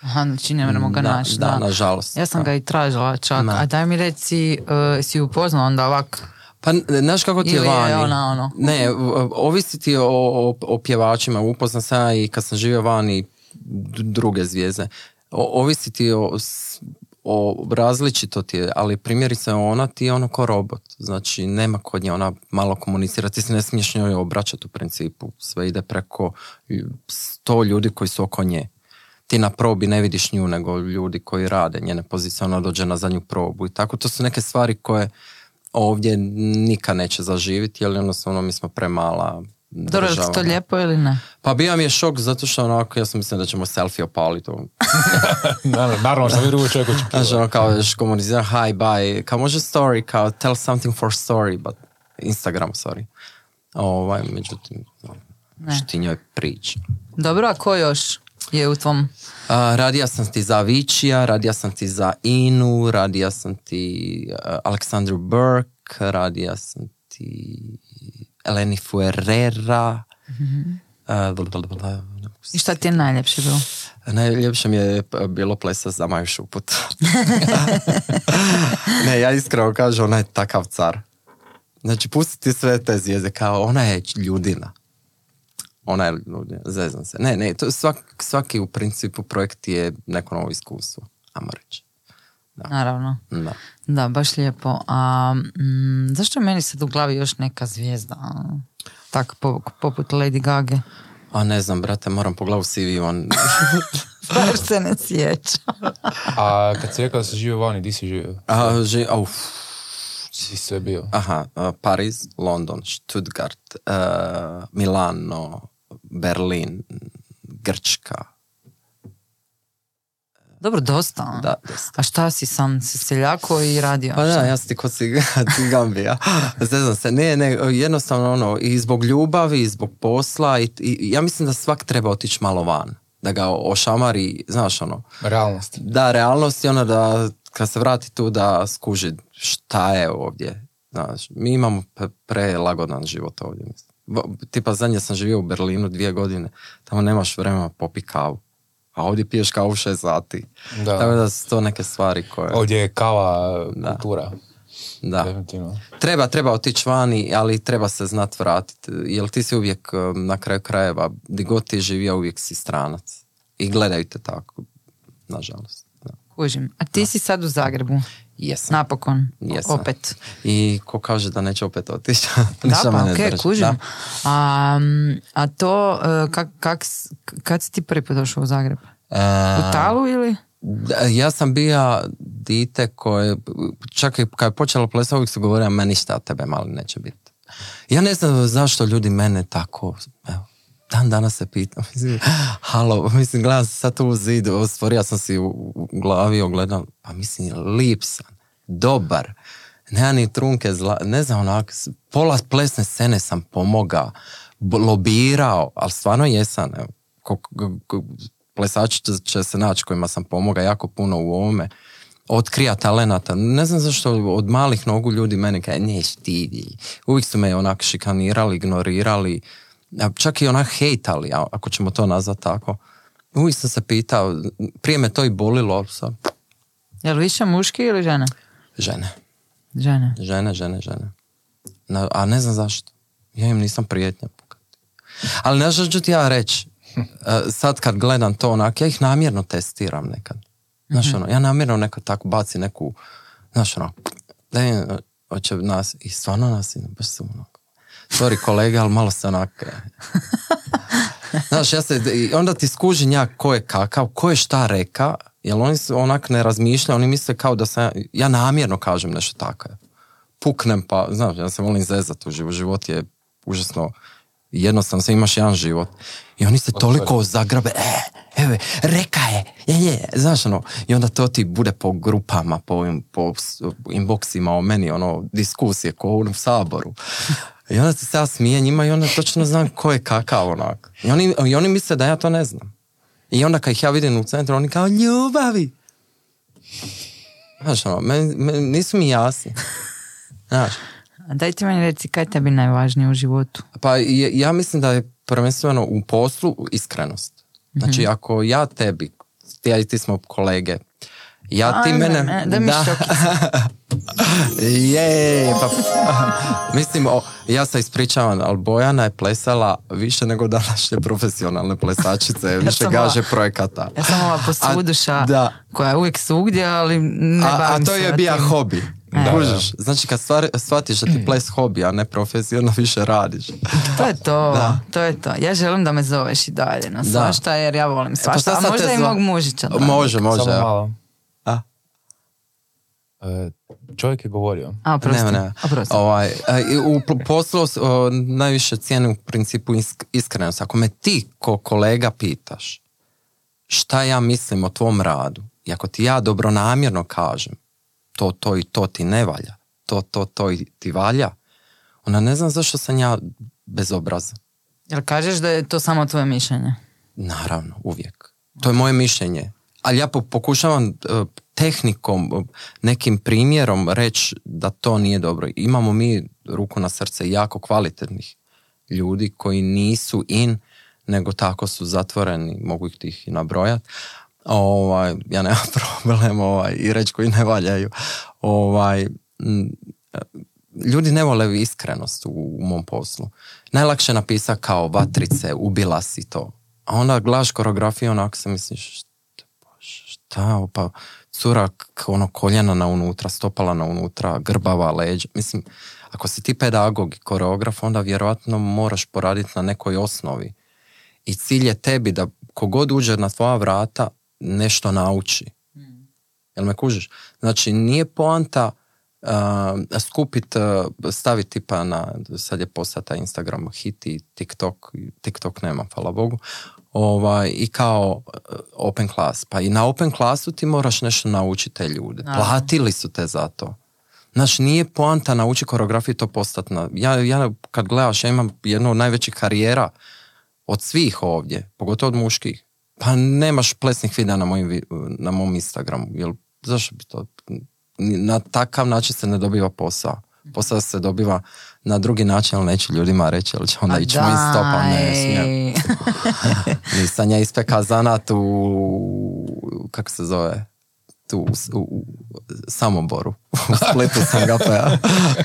Aha, znači ne moramo ga da, naći. da, nažalost. Ja sam Da. ga i tražila čak. Da. A daj mi reci, uh, si upoznao onda ovak? Pa znaš kako ti je Ili je ona ono? Ne, ovisi ti o, o, o pjevačima. Upoznan sam ja i kad sam živio vani druge zvijezde. O, ovisi ti o, o različito ti je, ali primjerice ona ti je ono ko robot. Znači nema kod nje ona malo komunicira, ti se ne smiješ njoj obraćati u principu. Sve ide preko sto ljudi koji su oko nje. Ti na probi ne vidiš nju, nego ljudi koji rade njene pozicije, ona dođe na zadnju probu i tako. To su neke stvari koje ovdje nikad neće zaživiti, jer jednostavno mi smo premala Dobro, je to lijepo ili ne? Pa bio mi je šok zato što onako, ja sam mislio da ćemo selfie opaliti. Naravno, naravno što vi drugo čovjek očekivao. Znaš, ono kao još komuniciram, hi, bye, kao može story, kao tell something for story, but Instagram, sorry. Ovaj, međutim, Ne. što ti njoj priča. Dobro, a ko još je u tvom? A, radija sam ti za Avicii, radija sam ti za Inu, radija sam ti uh, Aleksandru Burke, radija sam ti Eleni Fuerera. Uh, mogu se I šta ti je najljepše bilo? Najljepše mi je p- bilo plesa za Maju Šuput. ne, ja iskreno kažem, ona je takav car. Znači, pustiti sve te zvijezde kao, ona je ljudina. Ona je zezam se. Ne, ne, to svak, svaki u principu projekt je neko novo iskustvo, ajmo reći. Naravno. Da. Da, baš lijepo. A mm, zašto je meni sad u glavi još neka zvijezda? Tak, po- poput Lady Gage. A ne znam, brate, moram po glavu CV, on... Baš se ne sjeća. A kad si rekao da si živio vani, di si živio? A, ži, auf. Si sve bio? Aha, uh, Pariz, London, Stuttgart, uh, Milano, Berlin, Grčka. Dobro, dosta. Da, dosta. A šta si sam si seljako i radio? Pa da, ja sam ti kod cigambija. Zezam se. Ne, ne, jednostavno ono, i zbog ljubavi, i zbog posla, i, i ja mislim da svak treba otići malo van. Da ga ošamari, znaš ono, Realnost. da, realnost je ono da kad se vrati tu da skuži šta je ovdje. Znaš, mi imamo pre- prelagodan život ovdje. mislim. Tipa zadnje sam živio u Berlinu dvije godine, tamo nemaš vremena popi kavu. A ovdje piješ kavu šest sati. Da. Tako da su to neke stvari koje... Ovdje je kava Da. kultura. Da. Definitivno. Treba, treba otići vani, ali treba se znat vratiti. Jer ti si uvijek um, na kraju krajeva, di god ti živio, uvijek si stranac. I gledaju te tako, nažalost. Da. Kužim. A ti si sad u Zagrebu. Jesam. Napokon. Jesam. Opet. I ko kaže da neće opet otići? Da, pa ne ok, drži. kužim. Da. A, a to, e, kak, kak, kad si ti prvi put došao u Zagreb? E, U Talu ili? ja sam bio dite koje, čak i kad je počelo plesati, uvijek su govorili, meni od tebe mali neće biti. Ja ne znam zašto ljudi mene tako, evo, dan danas se pitam, mislim, halo, mislim, gledam sad tu u zidu, stvorio sam si u, u glavi ogledal, pa mislim, lip sam, dobar, nema ni trunke zla, ne znam, onak, pola plesne scene sam pomogao, lobirao, ali stvarno jesam, evo, ko, ko- ko- plesači će, se naći kojima sam pomogao jako puno u ovome, otkrija talenata. Ne znam zašto od malih nogu ljudi mene kaj neš ti. Uvijek su me onak šikanirali, ignorirali, čak i onak hejtali, ako ćemo to nazvati tako. Uvijek sam se pitao, prije me to i bolilo, sad, Je li više muški ili žene? žene, Žene. žene, žene, žene. Na- a ne znam zašto. Ja im nisam prijetnja. Ali što ću ti ja reći? e, sad kad gledam to onak, ja ih namjerno testiram nekad. Znaš, ono, ja namjerno nekad tako baci neku, znaš, ono, da je, hoće nas, i stvarno nas, baš su onako, sorry kolega, ali malo se onak, e. znaš, ja se, onda ti skuži njak ko je kakav, ko je šta reka, jer oni su onak ne razmišljaju, oni misle kao da sam, ja, namjerno kažem nešto tako. Puknem pa, znaš, ja se volim zezati u život, život je užasno jednostavno, sam imaš jedan život. I oni se toliko zagrabe, e, evo, reka je, je, je, znaš ono, i onda to ti bude po grupama, po, po inboxima o meni, ono, diskusije ko u saboru. I onda se ja smijem njima i onda točno znam ko je kakav onak. I oni, I oni misle da ja to ne znam. I onda kad ih ja vidim u centru, oni kao ljubavi. Znaš ono, nisu mi jasni. Znaš. Daj ti meni reci kaj je tebi najvažnije u životu? Pa ja mislim da je prvenstveno u poslu iskrenost. Znači mhm. ako ja tebi, ja i ti smo kolege, ja ti mene... Ne, da mi je, pa, mislim, o, ja se ispričavam, ali Bojana je plesala više nego današnje profesionalne plesačice, više ja gaže ova, projekata. Ja sam ova posvuduša da. koja je uvijek svugdje, ali ne a, a to je bio hobi. Da, Znači kad stvar, shvatiš da ti ples hobi, a ne profesionalno više radiš. To je to, da. to je to. Ja želim da me zoveš i dalje na svašta, jer ja volim e, pa svašta. A možda i mog mužića. Može, može. Samo malo. A? E, čovjek je govorio. A, ne, ne. Ovaj, e, u poslu najviše cijene u principu iskrenost. Ako me ti ko kolega pitaš šta ja mislim o tvom radu i ako ti ja dobronamjerno kažem to, to i to ti ne valja, to, to, to i ti valja, ona ne znam zašto sam ja bezobrazan. Jel kažeš da je to samo tvoje mišljenje? Naravno, uvijek. To je moje mišljenje. Ali ja pokušavam e, tehnikom, nekim primjerom reći da to nije dobro. Imamo mi ruku na srce jako kvalitetnih ljudi koji nisu in, nego tako su zatvoreni, mogu ih tih i nabrojati, ovaj, ja nemam problem ovaj, i reći koji ne valjaju. Ovaj, ljudi ne vole iskrenost u, u mom poslu. Najlakše napisa kao vatrice, ubila si to. A onda gledaš koreografiju, onako se misliš, šta, pa cura ono koljena na unutra, stopala na unutra, grbava leđa. Mislim, ako si ti pedagog i koreograf, onda vjerojatno moraš poraditi na nekoj osnovi. I cilj je tebi da kogod uđe na tvoja vrata, nešto nauči. Jel me kužiš? Znači, nije poanta uh, skupit, uh, staviti pa na, sad je postata Instagram hit i TikTok, TikTok nema, hvala Bogu, ovaj, i kao uh, open class. Pa i na open classu ti moraš nešto naučiti te ljude. Platili su te za to. Znači, nije poanta nauči koreografiju to postati na... Ja, ja kad gledaš, ja imam jednu od najvećih karijera od svih ovdje, pogotovo od muških. Pa nemaš plesnih videa na, mojim, na mom Instagramu. Jel, zašto bi to? Na takav način se ne dobiva posao. Posao se dobiva na drugi način, ali neću ljudima reći, ali će onda ići moj stopa, ne smijem. Nisam ja ispeka zanat u, kako se zove, tu u, u Samoboru. U Splitu sam ga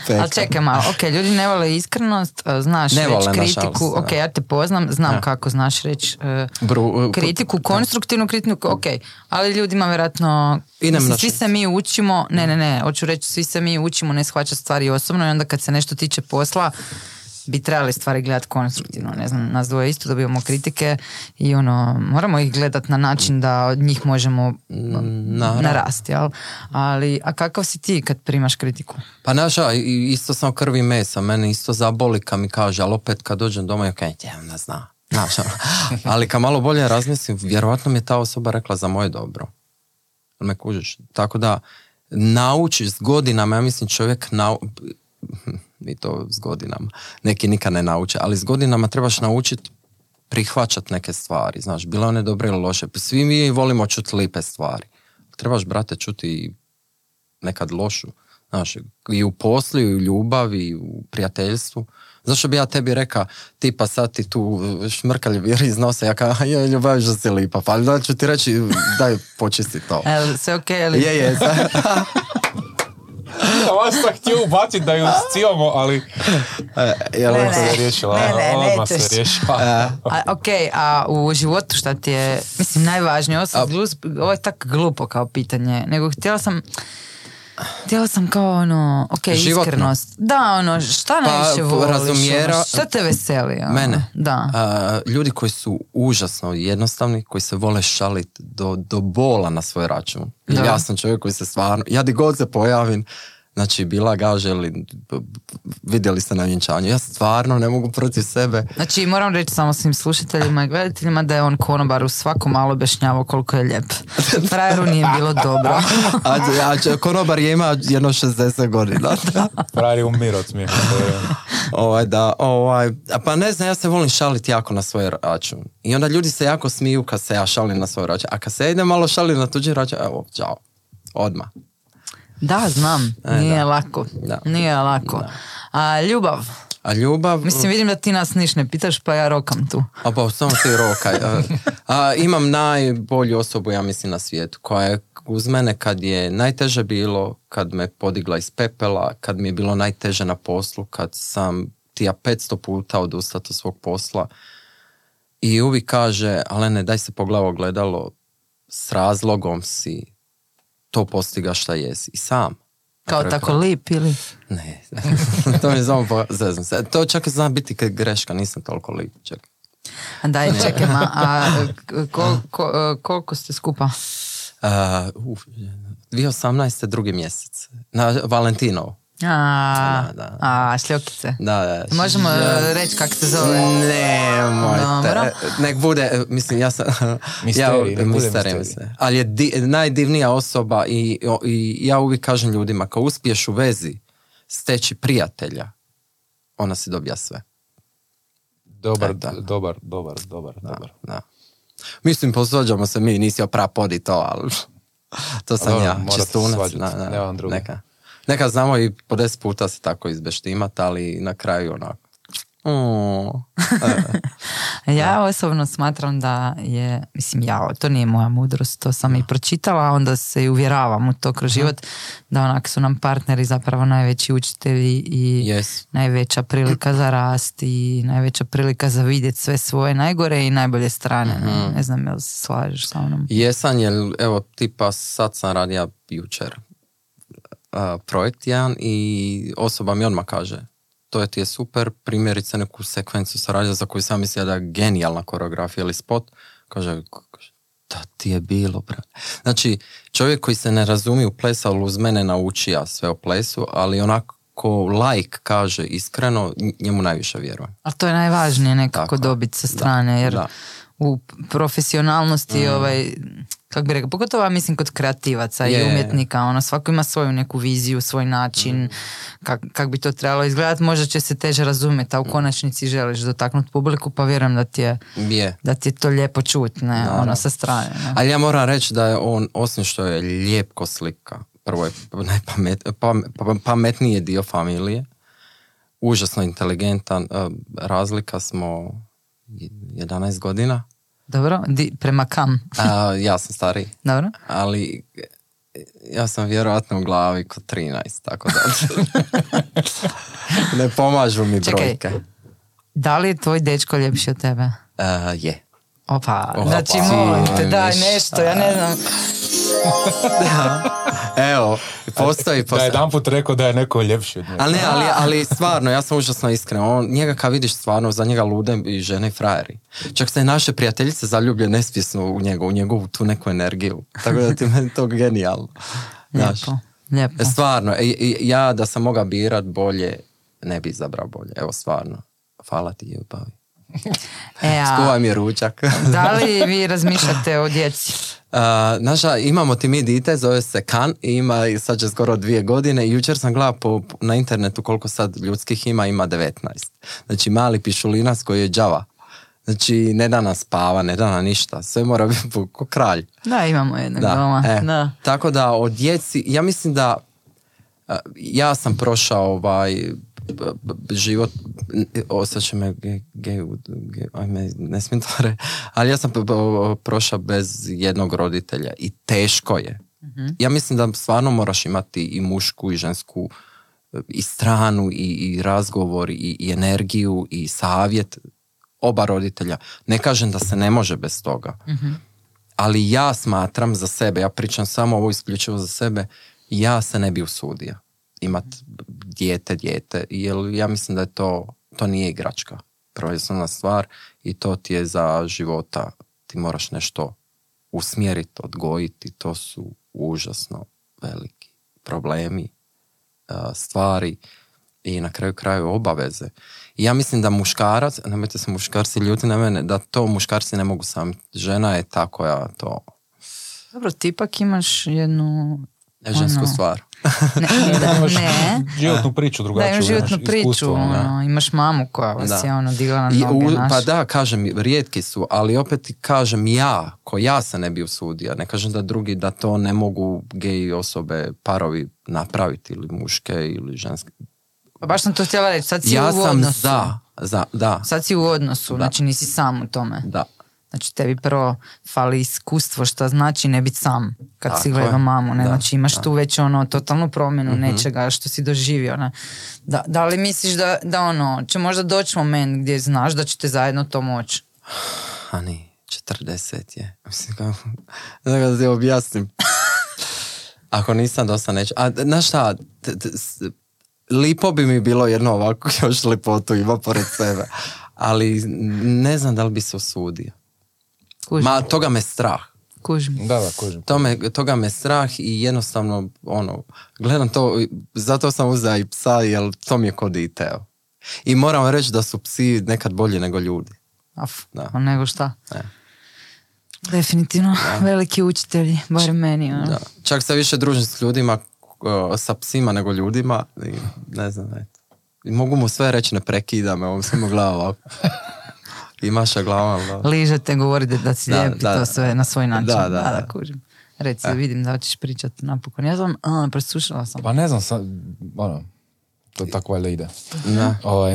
Ali čekaj malo, ok, ljudi ne vole iskrenost, e, znaš ne reći kritiku, ok, ja te poznam, znam kako znaš reći uh, kritiku, konstruktivnu kritiku, ok, ali ljudima vjerojatno, mislim, svi se mi učimo, ne, ne, ne, hoću reći, svi se mi učimo ne shvaća stvari osobno i onda kad se nešto tiče posla, bi trebali stvari gledati konstruktivno. Ne znam, nas dvoje isto dobivamo kritike i ono, moramo ih gledati na način da od njih možemo mm, narasti, jel? Ali, a kakav si ti kad primaš kritiku? Pa naša, isto sam krvi mesa, mene isto zaboli kad mi kaže, ali opet kad dođem doma, ja kažem, ne zna. Znaš, ono. ali kad malo bolje razmislim, vjerojatno mi je ta osoba rekla za moje dobro. Me kužiš. Tako da, naučiš s godinama, ja mislim čovjek nau i to s godinama. Neki nikad ne nauče, ali s godinama trebaš naučiti prihvaćati neke stvari, znaš, bilo one dobre ili loše. Svi mi volimo čuti lipe stvari. Trebaš, brate, čuti nekad lošu. Znaš, i u poslu, i u ljubavi, i u prijateljstvu. Zašto bi ja tebi rekao, tipa sad ti tu šmrkalj vjeri iz nosa, ja kao, je, ljubaviš da si lipa, pa da ću ti reći, daj počisti to. El, sve okej, okay, Je, je. Vas sam htio ubaciti da ju scivamo, ali E, Ne, to- ne. se riješila. Ne, ne, odmah nećeš. se riješila. A, ok, a u životu šta ti je, mislim, najvažnije, ovo, sam ovo je tako glupo kao pitanje, nego htjela sam, htjela sam kao ono, ok, Životno. iskrenost. Da, ono, šta Pa, najviše voliš? razumijera- ono, šta te veseli? ono? Mene. Da. A, ljudi koji su užasno jednostavni, koji se vole šaliti do, do bola na svoj račun. Da. ja sam čovjek koji se stvarno, ja di god se pojavim, znači bila gaže ili b- b- vidjeli ste na vjenčanju, ja stvarno ne mogu protiv sebe. Znači, moram reći samo svim slušateljima i gledateljima da je on konobar u svako malo objašnjavao koliko je lijep. Frajeru nije bilo dobro. A, a konobar je ima jedno 60 godina. Frajer je umiro od smijeha. ovaj, da, ovaj, a pa ne znam, ja se volim šaliti jako na svoj račun. I onda ljudi se jako smiju kad se ja šalim na svoj račun. A kad se ja idem malo šalim na tuđi račun, evo, čao. Odmah. Da, znam. E, Nije da. lako. Da. Nije lako. A ljubav? A ljubav... Mislim, vidim da ti nas niš ne pitaš, pa ja rokam tu. A pa samo ti rokaj. A, a, imam najbolju osobu, ja mislim, na svijetu, koja je uz mene kad je najteže bilo, kad me podigla iz pepela, kad mi je bilo najteže na poslu, kad sam ti ja 500 puta odustao od svog posla. I uvijek kaže, Alene, daj se pogledaj u ogledalo, s razlogom si to postiga šta jesi. I sam. Kao tako lip ili? Ne, to mi je samo po- zezam se. To čak zna biti kad greška, nisam toliko lip. A Daj, čekaj, ma, a kol- ko- koliko ste skupa? Uh, uf, 2018. drugi mjesec. Na Valentinovu. A, Da, da. a šljokice. Da, da. Možemo Da. e, reći kako se zove? Nemojte. Dobro. Nek bude, e, mislim, ja sam... Misterij, ja, misterij, mislim. Ali je di- najdivnija osoba i, i ja uvijek kažem ljudima, kao uspiješ u vezi steći prijatelja, ona si dobija sve. Dobar, E, da. dobar, dobar, dobar, dobar. Da. Mislim, posvađamo se mi, nisi opra podi to, ali to sam dobro, ja, morate se čistunac. svađati, da, da. Neka. Neka znamo i po deset puta se tako izbeštimat, ali na kraju onako. Ja osobno smatram da je, mislim ja, to nije moja mudrost, to sam i pročitala, onda se i uvjeravam u to kroz život, da onak su nam partneri zapravo najveći učitelji i Yes. najveća prilika za rast i najveća prilika za vidjeti sve svoje najgore i najbolje strane. ne? Ne znam jel se slažeš sa mnom. Jesam, jer evo tipa sad sam radija jučer projekt jedan i osoba mi odmah kaže to je ti je super, primjerice neku sekvencu sam radio za koju sam mislio da je genijalna koreografija ili spot, kaže, kaže da ti je bilo, bra. Znači, čovjek koji se ne razumije u ples, ali uz mene nauči ja sve o plesu, ali onako like kaže iskreno, njemu najviše vjerujem. A to je najvažnije nekako Tako dobiti sa strane, jer da. u profesionalnosti ovaj, kako bi rekao, pogotovo ja mislim kod kreativaca i Je. umjetnika, ono, svako ima svoju neku viziju, svoj način, kak, kak bi to trebalo izgledati, možda će se teže razumjeti, a u konačnici želiš dotaknuti publiku, pa vjerujem da ti je, Je. da ti je to lijepo čut, ne, ono, sa strane. Ne. Ali ja moram reći da je on, osim što je lijep ko slika, prvo je najpamet, pam- pa- pametniji je dio familije, užasno inteligentan, eh, razlika smo 11 godina, Dobro, Di, prema kam? a ja sam stariji, Dobro? ali ja sam vjerojatno u glavi kod 13, tako da ne pomažu mi Čekaj. brojke. Da li je tvoj dečko ljepši od tebe? Eh, je. Opa, Opa. znači molim te, daj nešto, ja ne znam. Evo, postoji, Da postoji. je jedan put rekao da je neko ljepši od njega. Ali ne, ali, ali stvarno, ja sam užasno iskren. On, njega kad vidiš stvarno, za njega lude i žene i frajeri. Čak se i naše prijateljice zaljublje nesvjesno u njega, u njegovu tu neku energiju. Tako da ti je meni to genijalno. Lijepo, lijepo. E, Stvarno, ja da sam mogao birat bolje, ne bi izabrao bolje. Evo stvarno. Hvala ti ljubavi. E, a Skuvaj mi ručak. da li vi razmišljate o djeci? Uh, naša, imamo ti mi dite, zove se Kan, i ima i sad će skoro dvije godine i jučer sam gledao po, na internetu koliko sad ljudskih ima, ima 19. Znači mali pišulinac koji je đava. Znači ne da nas spava, ne da nam ništa, sve mora biti ko kralj. Da, imamo jednog Da, doma. e. Da. Tako da o djeci, ja mislim da ja sam prošao ovaj život, osjećam me ge, ge, ge- ajme, ne smijem to re- ali ja sam prošao bez jednog roditelja i teško je. Ja mislim da stvarno moraš imati i mušku i žensku e, i stranu i, i razgovor i, i energiju i savjet oba roditelja. Ne kažem da se ne može bez toga. Ali ja smatram za sebe, ja pričam samo ovo isključivo za sebe, ja se ne bi usudio imat dijete, dijete, jer ja mislim da je to, to nije igračka. Prvenstvena stvar i to ti je za života. Ti moraš nešto usmjeriti, odgojiti, to su užasno veliki problemi, uh, stvari i na kraju kraju obaveze. I ja mislim da muškarac, nemojte se muškarci ljuti na mene, da to muškarci ne mogu sami. Žena je ta koja to Dobro, ti ipak imaš jednu... žensku Ono. stvar. Ne, ne, Imaš ne. životnu priču Da, drugačiju. imaš životnu imaš priču, iskustvo, ono. imaš mamu koja vas Da. je ono digla na I noge, u- znaš. pa da, kažem, rijetki su, ali opet kažem ja, ko ja se ne bi usudio. Ne kažem da drugi, da to ne mogu gej osobe, parovi napraviti ili muške ili ženske. Pa baš sam to htjela reći, sad si Ja u sam odnosu. za, za, da, Sad si u odnosu, Da. znači nisi sam u tome. da. Znači tebi prvo fali iskustvo šta znači ne biti sam kad si Tako gledao je. mamu. Ne? Da, Znači imaš da. Tu već ono totalnu promjenu nečega što si doživio. Ne? Da, da li misliš da, da ono, će možda doći moment gdje znaš da ćete zajedno to moći? Ani, 40 je. Mislim, kako, da ti objasnim. Ako nisam dosta neću. A znaš šta, t- t- s- lipo bi mi bilo jedno ovako još lipotu ima pored sebe. Ali ne znam da li bi se usudio. Kužim, Ma, toga me strah. kužim. Da, da, kužim. To me, toga me strah i jednostavno, ono, gledam to, zato sam uzela i psa, jer to mi je kod dite, evo. I moram reći da su psi nekad bolji nego ljudi. Af, Da. nego šta. Ne. Definitivno, veliki učitelji, barem meni. Ono. Da. Čak se više družim s ljudima, sa psima nego ljudima i ne znam, eto. I mogu mu sve reći, ne prekida me, on samo glava ovako. I maša glavom, da. Ližete, govorite da si Da, lijep i da, to sve na svoj način. Da, da, da, da. kužim. Reci, vidim da hoćeš pričati napokon. Ja sam, a, preslušala sam. Pa ne znam, sad, ono, to tako valjda ide. Da. Ovaj,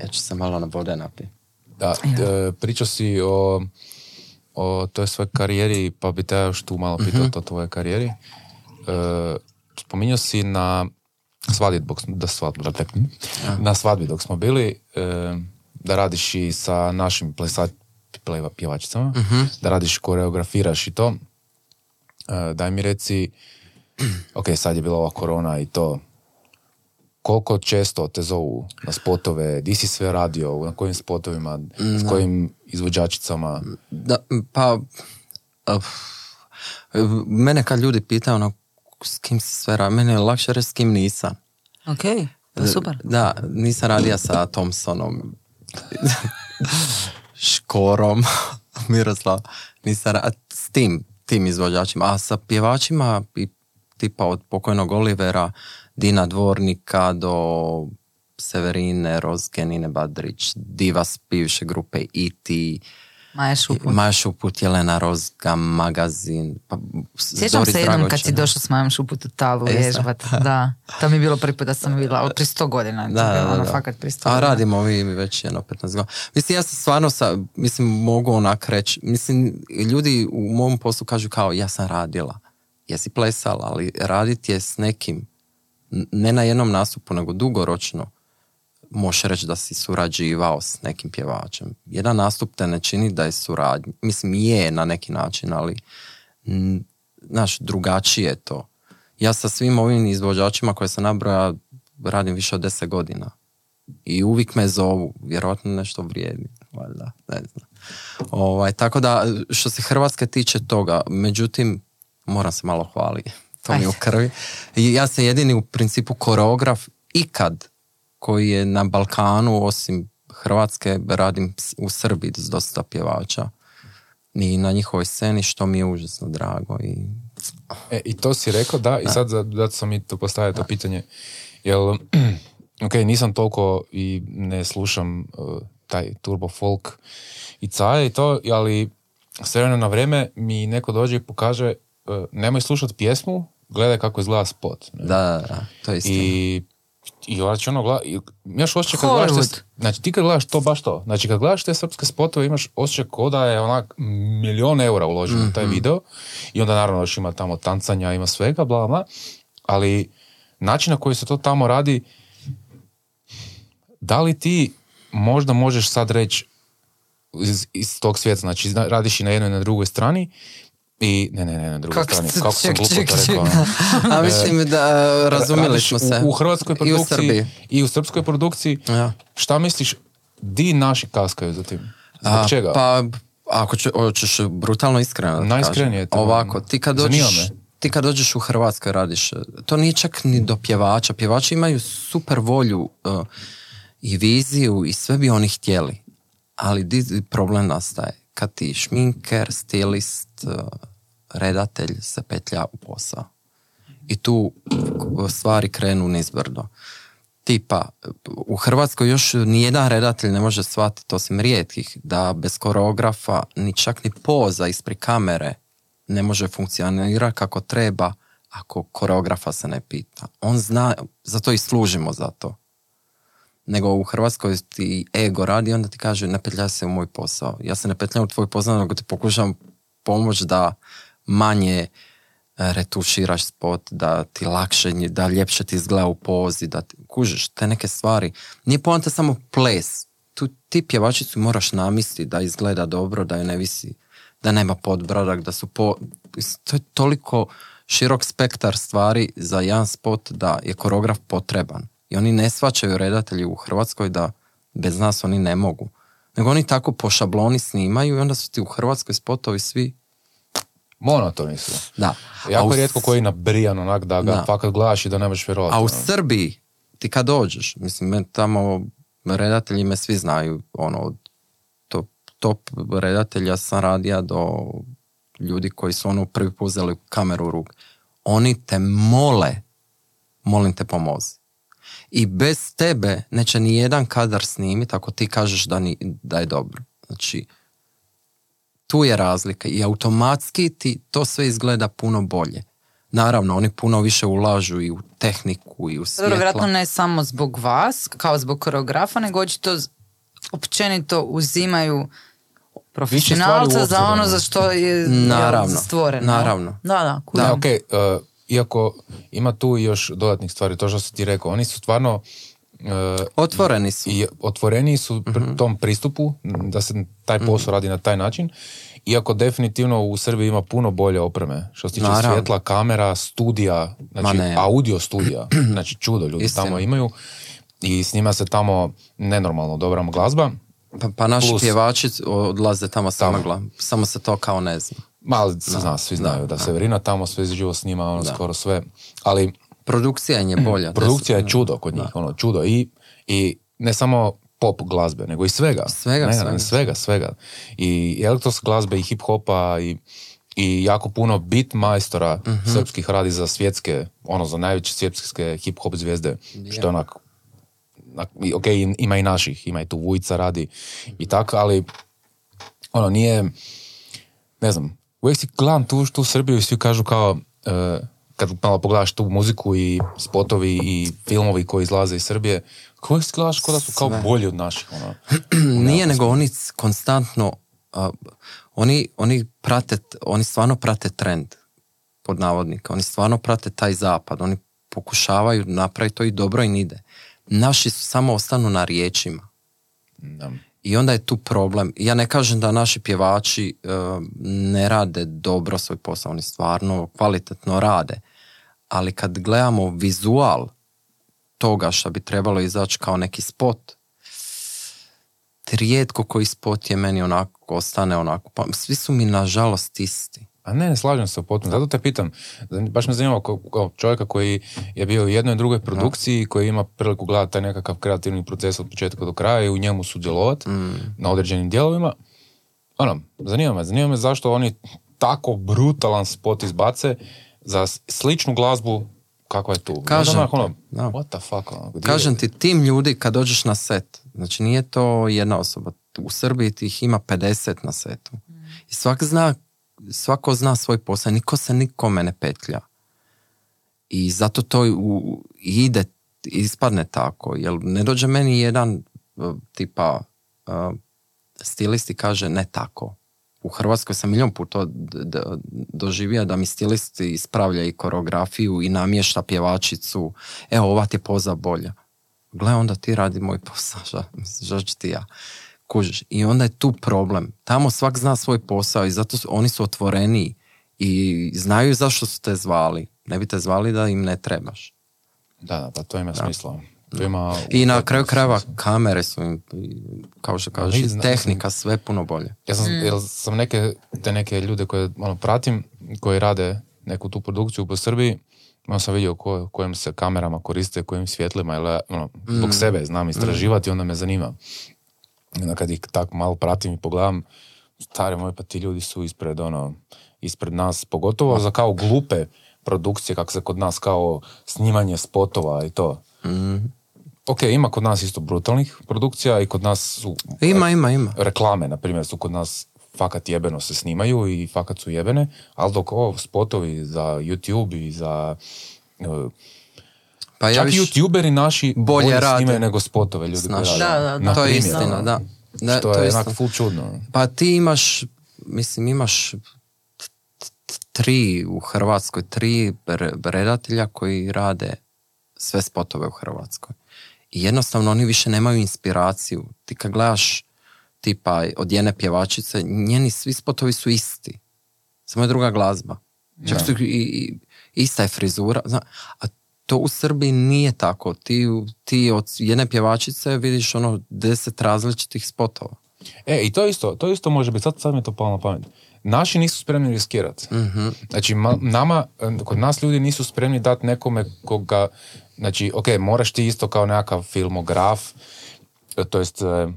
Ja ću se malo na vode napiti. da, e, pričao si o, o toj svoj karijeri, pa bi te ja još tu malo pitao o tvojoj karijeri. E, spominjao si na svadbi, dok, smo- da svadbi, na svadbi dok smo bili, e, da radiš i sa našim plesa, pleva- pjevačicama, da radiš, koreografiraš i to. E, daj mi reci, ok, sad je bila ova korona i to, koliko često te zovu na spotove, di si sve radio, na kojim spotovima, s kojim izvođačicama, Da, pa, uh, mene kad ljudi pitaju ono, s kim si sve radio, mene je lakše reći s kim nisam. Ok, pa super. Da, nisam radija sa Thompsonom, Škorom, Miroslav, nisam ra- s tim, tim izvođačima, a sa pjevačima tipa od pokojnog Olivera, Dina Dvornika do Severine, Rozge, Nine Badrić, diva s bivše grupe E.T., Maja Šuput. Maja Šuput, Jelena Rozga, magazin, pa, Sjećam se jednom kad si došao s Majom Šuput u Talu vježbat. Da, to mi je bilo prvi put da sam vidjela, od prije sto godina. Da, da, da, ono, fakat A radimo vi već jedno 15 godina. Mislim, ja sam stvarno sa, mislim, mogu onak reći, mislim, ljudi u mom poslu kažu kao, ja sam radila. Jesi plesala, ali raditi je s nekim, ne na jednom nastupu, nego dugoročno, možeš reći da si surađivao s nekim pjevačem. Jedan nastup te ne čini da je suradnja. Mislim, je na neki način, ali znaš, drugačije je to. Ja sa svim ovim izvođačima koje sam nabrojao radim više od deset godina. I uvijek me zovu, vjerojatno nešto vrijedi, valjda, ne znam. Ovaj, tako da, što se Hrvatske tiče toga, međutim, moram se malo hvaliti, to mi je u krvi. I ja sam jedini u principu koreograf ikad koji je na Balkanu, osim Hrvatske, radim u Srbiji s dosta pjevača i na njihovoj sceni, što mi je užasno drago. I... E, I to si rekao, da, i sad za- zato sam i to postavio to pitanje, jel, ok, nisam toliko i ne slušam uh, taj turbo folk i caje i to, ali s vremena na vrijeme mi neko dođe i pokaže, uh, nemoj slušati pjesmu, gledaj kako izgleda spot. ne? Da, da, da, to je istina. I i znači ono, gla, imaš osjećaj kad gledaš, te, znači ti kad gledaš to baš to, znači kad gledaš te srpske spotove imaš osjećaj kao da je onak milion eura uložen u taj video. I onda naravno još ima tamo tancanja, ima svega, bla, bla, ali način na koji se to tamo radi, da li ti možda možeš sad reći iz, iz tog svijeta, znači zna- radiš i na jednoj i na drugoj strani i, ne, ne, ne, na drugoj Kako strani, ste- kako sam ček, glupo ček, to rekao. ono. A mislim da razumjeli Radiš smo se. U, u hrvatskoj I u produkciji i u srpskoj produkciji. Ja. Šta misliš, di naši kaskaju za tim? Zbog A, čega? Pa, ako će, hoćeš brutalno iskreno Najiskrenije to. Ovako, ti kad dođeš, ti kad dođeš u Hrvatskoj radiš, to nije čak ni do pjevača. Pjevači imaju super volju uh, i viziju i sve bi oni htjeli. Ali di problem nastaje? Kad ti šminker, stilist, uh, redatelj se petlja u posao. I tu stvari krenu nizbrdo. Tipa, u Hrvatskoj još nijedan redatelj ne može shvatiti, osim rijetkih, da bez koreografa ni čak ni poza ispred kamere ne može funkcionirati kako treba ako koreografa se ne pita. On zna, zato i služimo za to. Nego u Hrvatskoj ti ego radi, onda ti kaže ne petljaj se u moj posao. Ja se ne petljam u tvoj posao, nego ti pokušam pomoć da manje e, retuširaš spot, da ti lakše, da ljepše ti izgleda u pozi, da ti, kužiš te neke stvari. Nije poanta samo ples. Tu ti pjevačicu moraš namisliti da izgleda dobro, da je ne visi, da nema podbradak, da su po... To je toliko širok spektar stvari za jedan spot da je koreograf potreban. I oni ne svačaju redatelji u Hrvatskoj da bez nas oni ne mogu. Nego oni tako po šabloni snimaju i onda su ti u Hrvatskoj spotovi svi Monotoni su. da. Jako u je rijetko koji nabrijan onak da ga Da. fakat gledaš i da ne možeš vjerovati. A u ono. Srbiji, ti kad dođeš, mislim, men tamo redatelji me svi znaju, ono, od top, top redatelja sam radija do ljudi koji su ono prvi put uzeli kameru u ruk. Oni te mole, molim te pomozi. I bez tebe neće ni jedan kadar snimiti ako ti kažeš da, ni, da je dobro. Znači, tu je razlika i automatski ti to sve izgleda puno bolje. Naravno, oni puno više ulažu i u tehniku i u Dobro, svjetlo. vjerojatno ne samo zbog vas, kao zbog koreografa, nego očito općenito uzimaju profesionalca za ono ono. za što je Naravno, stvoren. naravno. Da, da. Da, ok, iako ima tu još dodatnih stvari, to što si ti rekao, oni su stvarno e, Otvoreni su. i otvoreniji su Mhm. pr- tom pristupu, da se taj posao radi na taj način, iako definitivno u Srbiji ima puno bolje opreme, što se tiče Naravno. svjetla, kamera, studija, znači Ma ne. audio studija, znači čudo ljudi Istina. tamo imaju i snima se tamo nenormalno dobra glazba, Pa, pa naši Plus- pjevači odlaze tamo samo, Tamo. gla- samo se to kao ne zna. se zna, svi znaju da, Severina tamo sve živo snima, ono skoro sve, ali Produkcija im je bolja. produkcija je čudo kod njih, ono, čudo i, i ne samo pop glazbe, nego i svega. Svega, ne, svega. Ne, svega, svega. I elektronske glazbe i hip hopa i, i jako puno beat majstora Mhm. srpskih radi za svjetske, ono, za najveće svjetske hip hop zvijezde, što je onak, ok, ima i naših, ima i tu Vujca radi i tako, ali ono, nije, ne znam, uvijek si gledam tu, tu Srbiju i svi kažu kao, e, kad malo pogledaš tu muziku i spotovi i filmovi koji izlaze iz Srbije, uvijek si gledaš da su kao Sve. bolji od naših, ono. Nije, nego oni konstantno, a, oni, oni prate, oni stvarno prate trend, pod navodnika. Oni stvarno prate taj zapad. Oni pokušavaju napraviti to i dobro im ide. Naši su samo ostanu na riječima. Da. I onda je tu problem. Ja ne kažem da naši pjevači e, ne rade dobro svoj posao, oni stvarno kvalitetno rade. Ali kad gledamo vizual toga što bi trebalo izaći kao neki spot, rijetko koji spot je meni onako, ostane onako. Pa svi su mi nažalost isti. A ne, ne slažem se potpuno. Zato te pitam, baš me zanima kao, kao čovjeka koji je bio u jednoj drugoj produkciji, koji ima priliku gledati taj nekakav kreativni proces od početka do kraja i u njemu sudjelovati na određenim dijelovima. Ono, zanima me, zanima me zašto oni tako brutalan spot izbace za sličnu glazbu kakva je tu. Kažem ti, ono, da. what the fuck, ono, Kažem je- ti, tim ljudi kad dođeš na set, znači nije to jedna osoba, u Srbiji ti ih ima 50 na setu. I svak zna, svako zna svoj posao, niko se nikome ne petlja. I zato to u, ide ispadne tako. Jer ne dođe meni jedan uh, tipa uh, stilist i kaže ne tako. U Hrvatskoj sam milijon puta doživio da mi stilist ispravlja i koreografiju i namješta pjevačicu. Evo, ova ti je poza bolja. Gle, onda ti radi moj posao. ža- mislim, Što ću ti ja? Kužiš. I onda je tu problem. Tamo svak zna svoj posao i zato su, oni su otvoreniji i znaju zašto su te zvali. Ne bi te zvali da im ne trebaš. Da, da, pa to ima smisla. To ima... I na kraju krajeva kamere su im, i kao što kažeš, zna- tehnika sve puno bolje. Ja sam, jel sam neke, te neke ljude koje ono, pratim, koji rade neku tu produkciju po Srbiji, ono sam vidio ko, kojim se kamerama koriste, kojim svjetlima, ja, ono, zbog sebe znam istraživati, onda me zanima. I onda kad ih tako malo pratim i pogledam, stari moj, pa ti ljudi su ispred, ono, ispred nas, pogotovo za kao glupe produkcije, kako se kod nas kao snimanje spotova i to. Ok, ima kod nas isto brutalnih produkcija i kod nas su Ima, ima, ima. reklame, na primjer, su kod nas fakat jebeno se snimaju i fakat su jebene, ali dok ovo spotovi za YouTube i za... e, Pa ja čak viš, youtuberi naši bolje bolje, rade. snimaju nego spotove ljudi koji rade. Da, da, to je istina, ono, da. da Što to je istina. onak full čudno. Pa ti imaš, mislim, imaš tri u Hrvatskoj, tri re- redatelja koji rade sve spotove u Hrvatskoj. I jednostavno oni više nemaju inspiraciju. Ti kad gledaš tipa od jedne pjevačice, njeni svi spotovi su isti. Samo je druga glazba. Čak su i, i- ista je frizura. Zna, a to u Srbiji nije tako. Ti, ti od jedne pjevačice vidiš ono deset različitih spotova. E, i to isto, to isto može biti, sad, sad mi je to palo na pamet. Naši nisu spremni riskirati. Mhm. Znači, ma- nama, e, kod nas ljudi nisu spremni dati nekome koga, znači, ok, moraš ti isto kao nekakav filmograf, e, to jest e,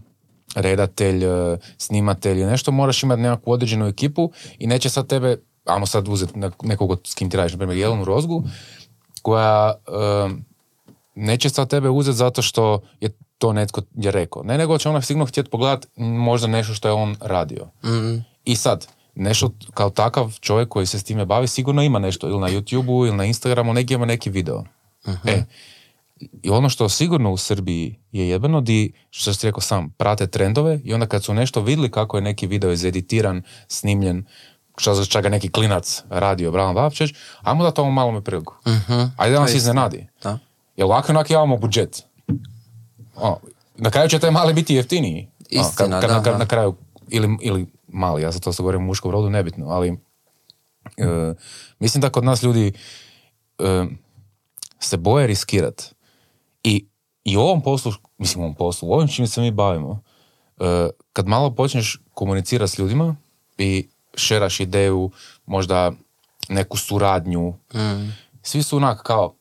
redatelj, snimatelj, nešto, moraš imati nekakvu određenu ekipu i neće sad tebe, ajmo sad uzeti nek- nekog s kim ti radiš, na primjer Jelenu Rozgu, koja e, neće sad tebe uzeti zato što je to netko je rekao. Ne, nego će ona sigurno htjeti pogledati možda nešto što je on radio. I sad, nešto kao takav čovjek koji se s time bavi sigurno ima nešto ili na YouTubeu ili na Instagramu, neki ima neki video. E, i ono što sigurno u Srbiji je jebeno di, što si rekao sam, prate trendove i onda kad su nešto vidjeli kako je neki video izeditiran, snimljen, što za čega neki klinac radio, Bran Vapčeć, ajmo da to malo me priliku. Ajde da nas iznenadi. Da. Jer ovako onak imamo budžet. O, na kraju će taj mali biti jeftiniji. O, Istina, kad, kad, da, kad da. na kraju, ili, ili mali, ja sad to se govorim u muškom rodu, nebitno, ali e, mislim da kod nas ljudi e, se boje riskirat. I, I u ovom poslu, mislim u ovom poslu, u ovim čim se mi bavimo, e, kad malo počneš komunicirati s ljudima i šeraš ideju, možda neku suradnju, svi su onak kao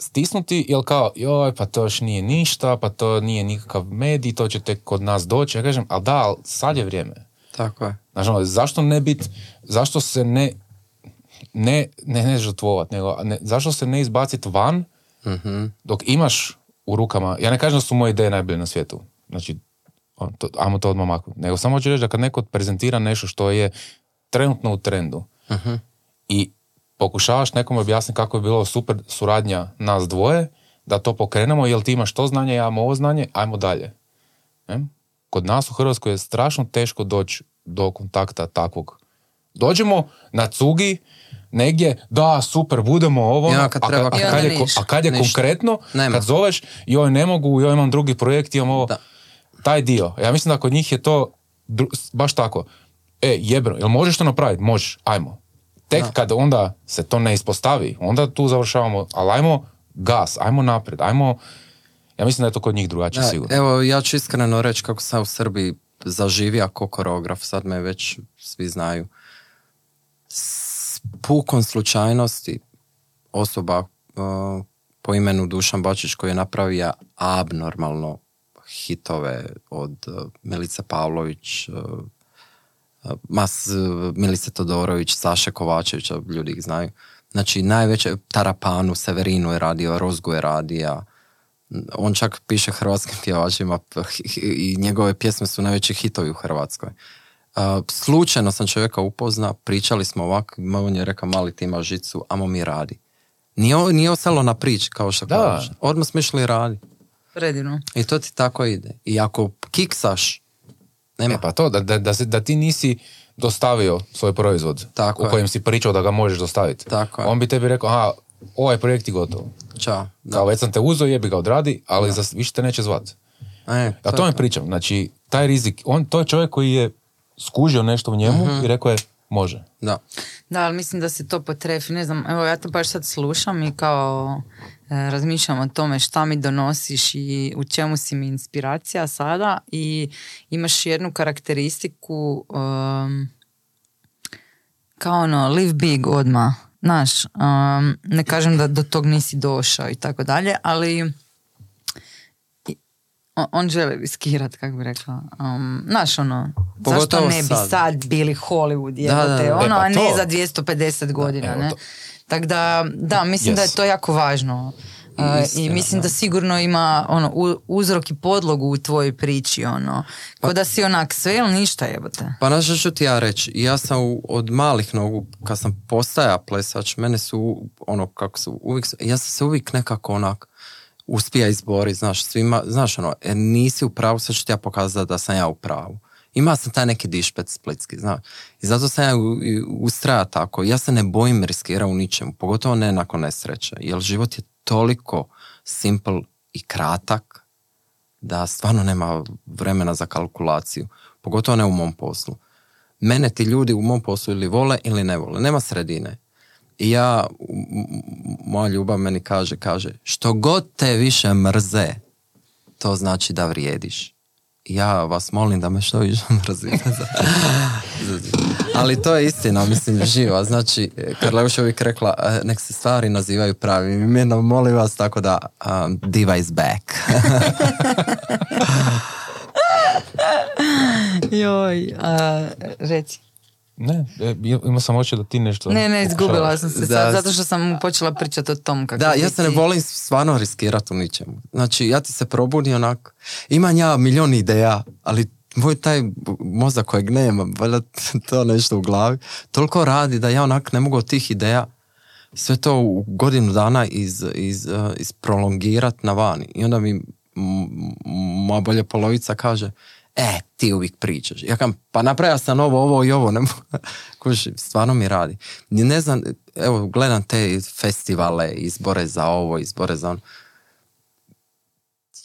stisnuti, jel kao, joj, pa to još nije ništa, pa to nije nikakav medij, to će tek kod nas doći. Ja kažem, ali da, ali sad je vrijeme. Tako je. Znaš, ono, zašto ne bit, zašto se ne, ne, ne, ne žrtvovat, nego ne, zašto se ne izbacit van dok imaš u rukama, ja ne kažem da su moje ideje najbolje na svijetu, znači, on, to, ajmo to odmah maknuti, nego samo hoću reći da kad neko prezentira nešto što je trenutno u trendu i pokušavaš nekom objasniti kako je bilo super suradnja nas dvoje, da to pokrenemo, jel ti imaš to znanje, ja imam ovo znanje, ajmo dalje. Ne? Kod nas u Hrvatskoj je strašno teško doći do kontakta takvog. Dođemo na cugi, negdje, da, super, budemo ovo, Ja, kad a, treba- a, I kad je, ništa. a kad je Ništa. konkretno, Nema. kad zoveš, joj ne mogu, joj imam drugi projekt, imam ovo, Da. taj dio. Ja mislim da kod njih je to dru- baš tako. E, jebro, jel možeš to napraviti? Možeš, ajmo. Tek kad onda se to ne ispostavi, onda tu završavamo, ali ajmo gas, ajmo naprijed, ajmo... Ja mislim da je to kod njih drugačije Da, sigurno. evo, ja ću iskreno reći kako sam u Srbiji zaživio kao koreograf, sad me već svi znaju. S pukom slučajnosti osoba uh, po imenu Dušan Bačić koji je napravio abnormalno hitove od uh, Milice Pavlović, uh, Mas, Milice Todorović, Saše Kovačevića, ljudi ih znaju. Znači, najveće, Tarapanu, Severinu je radio, Rozgu je radio, on čak piše hrvatskim pjevačima i njegove pjesme su najveći hitovi u Hrvatskoj. Uh, slučajno sam čovjeka upozna, pričali smo ovako, on je rekao mali ti imaš žicu, amo mi radi. Nije, nije ostalo na priči, kao što kažeš. Odmah smo išli raditi. Predivno. I to ti tako ide. I ako kiksaš, nema. E pa to, da, da, da, se- da ti nisi dostavio svoj proizvod Tako u je. kojem si pričao da ga možeš dostaviti. Tako. On bi tebi rekao, aha, ovaj projekt je gotov. Ćao. Da. Kao već sam te uzeo, jebi ga odradi, ali za, više te neće zvat. E, Ja to mi pričam, znači, taj rizik, on, to je čovjek koji je skužio nešto u njemu Mhm. i rekao je, može. Da. Da, ali mislim da se to potrefi. Ne znam, evo ja to baš sad slušam i kao razmišljam o tome šta mi donosiš i u čemu si mi inspiracija sada i imaš jednu karakteristiku um, kao ono, live big odmah. Znaš, um, ne kažem da do tog nisi došao i tako dalje, ali on- želi riskirat, kako bi rekla. Um, znaš, ono, zašto Pogotovo ne bi sad. sad bili Hollywood, Da, da, jebote, da. ono, E, pa a ne to. za 250 godina, evo ne? Tako da, da, mislim da je Yes. to jako važno. I Istina, mislim da. sigurno ima ono, uzrok i podlogu u tvojoj priči, ono. Ko da si onak sve ili ništa jebote. Pa znaš što ću ti ja reći, ja sam od malih nogu, kad sam postaja plesač, mene su, ono, kako su, uvijek, ja sam se uvijek nekako onak, uspija izboriti, znaš, svima, znaš ono, e, nisi u pravu, sad ću ti ja pokazati da sam ja u pravu. Ima sam taj neki dišpet splitski, znaš. I zato sam ja ustraja tako. Ja se ne bojim riskira u ničemu, pogotovo ne nakon nesreće, jer život je toliko simple i kratak da stvarno nema vremena za kalkulaciju. Pogotovo ne u mom poslu. Mene ti ljudi u mom poslu ili vole ili ne vole. Nema sredine. I ja, moja ljubav meni kaže, kaže, što god te više mrze, to znači da vrijediš. Ja vas molim da me što više mrzite. Ali to je istina, mislim, živa. Znači, Karla još uvijek rekla, e, nek se stvari nazivaju pravim imenom, molim vas, tako da um, diva is back. Joj, a, reci. Ne, e, imao sam oči da ti nešto Ne, ne, izgubila sam se Da. sad, zato što sam počela pričati o tom kako Da, ja se ne volim stvarno riskirati u ničemu. Znači, ja ti se probudi onak, imam ja milion ideja, ali moj taj mozak kojeg nema, valjda to nešto u glavi, toliko radi da ja onak ne mogu od tih ideja sve to u godinu dana iz, iz, uh, isprolongirat na vani. I onda mi moja bolja polovica kaže, e, ti uvijek pričaš. Ja kam, pa napravio sam ovo, ovo i ovo. Ne. Kuži, stvarno mi radi. Ne znam, evo, gledam te festivale, izbore za ovo, izbore za ono.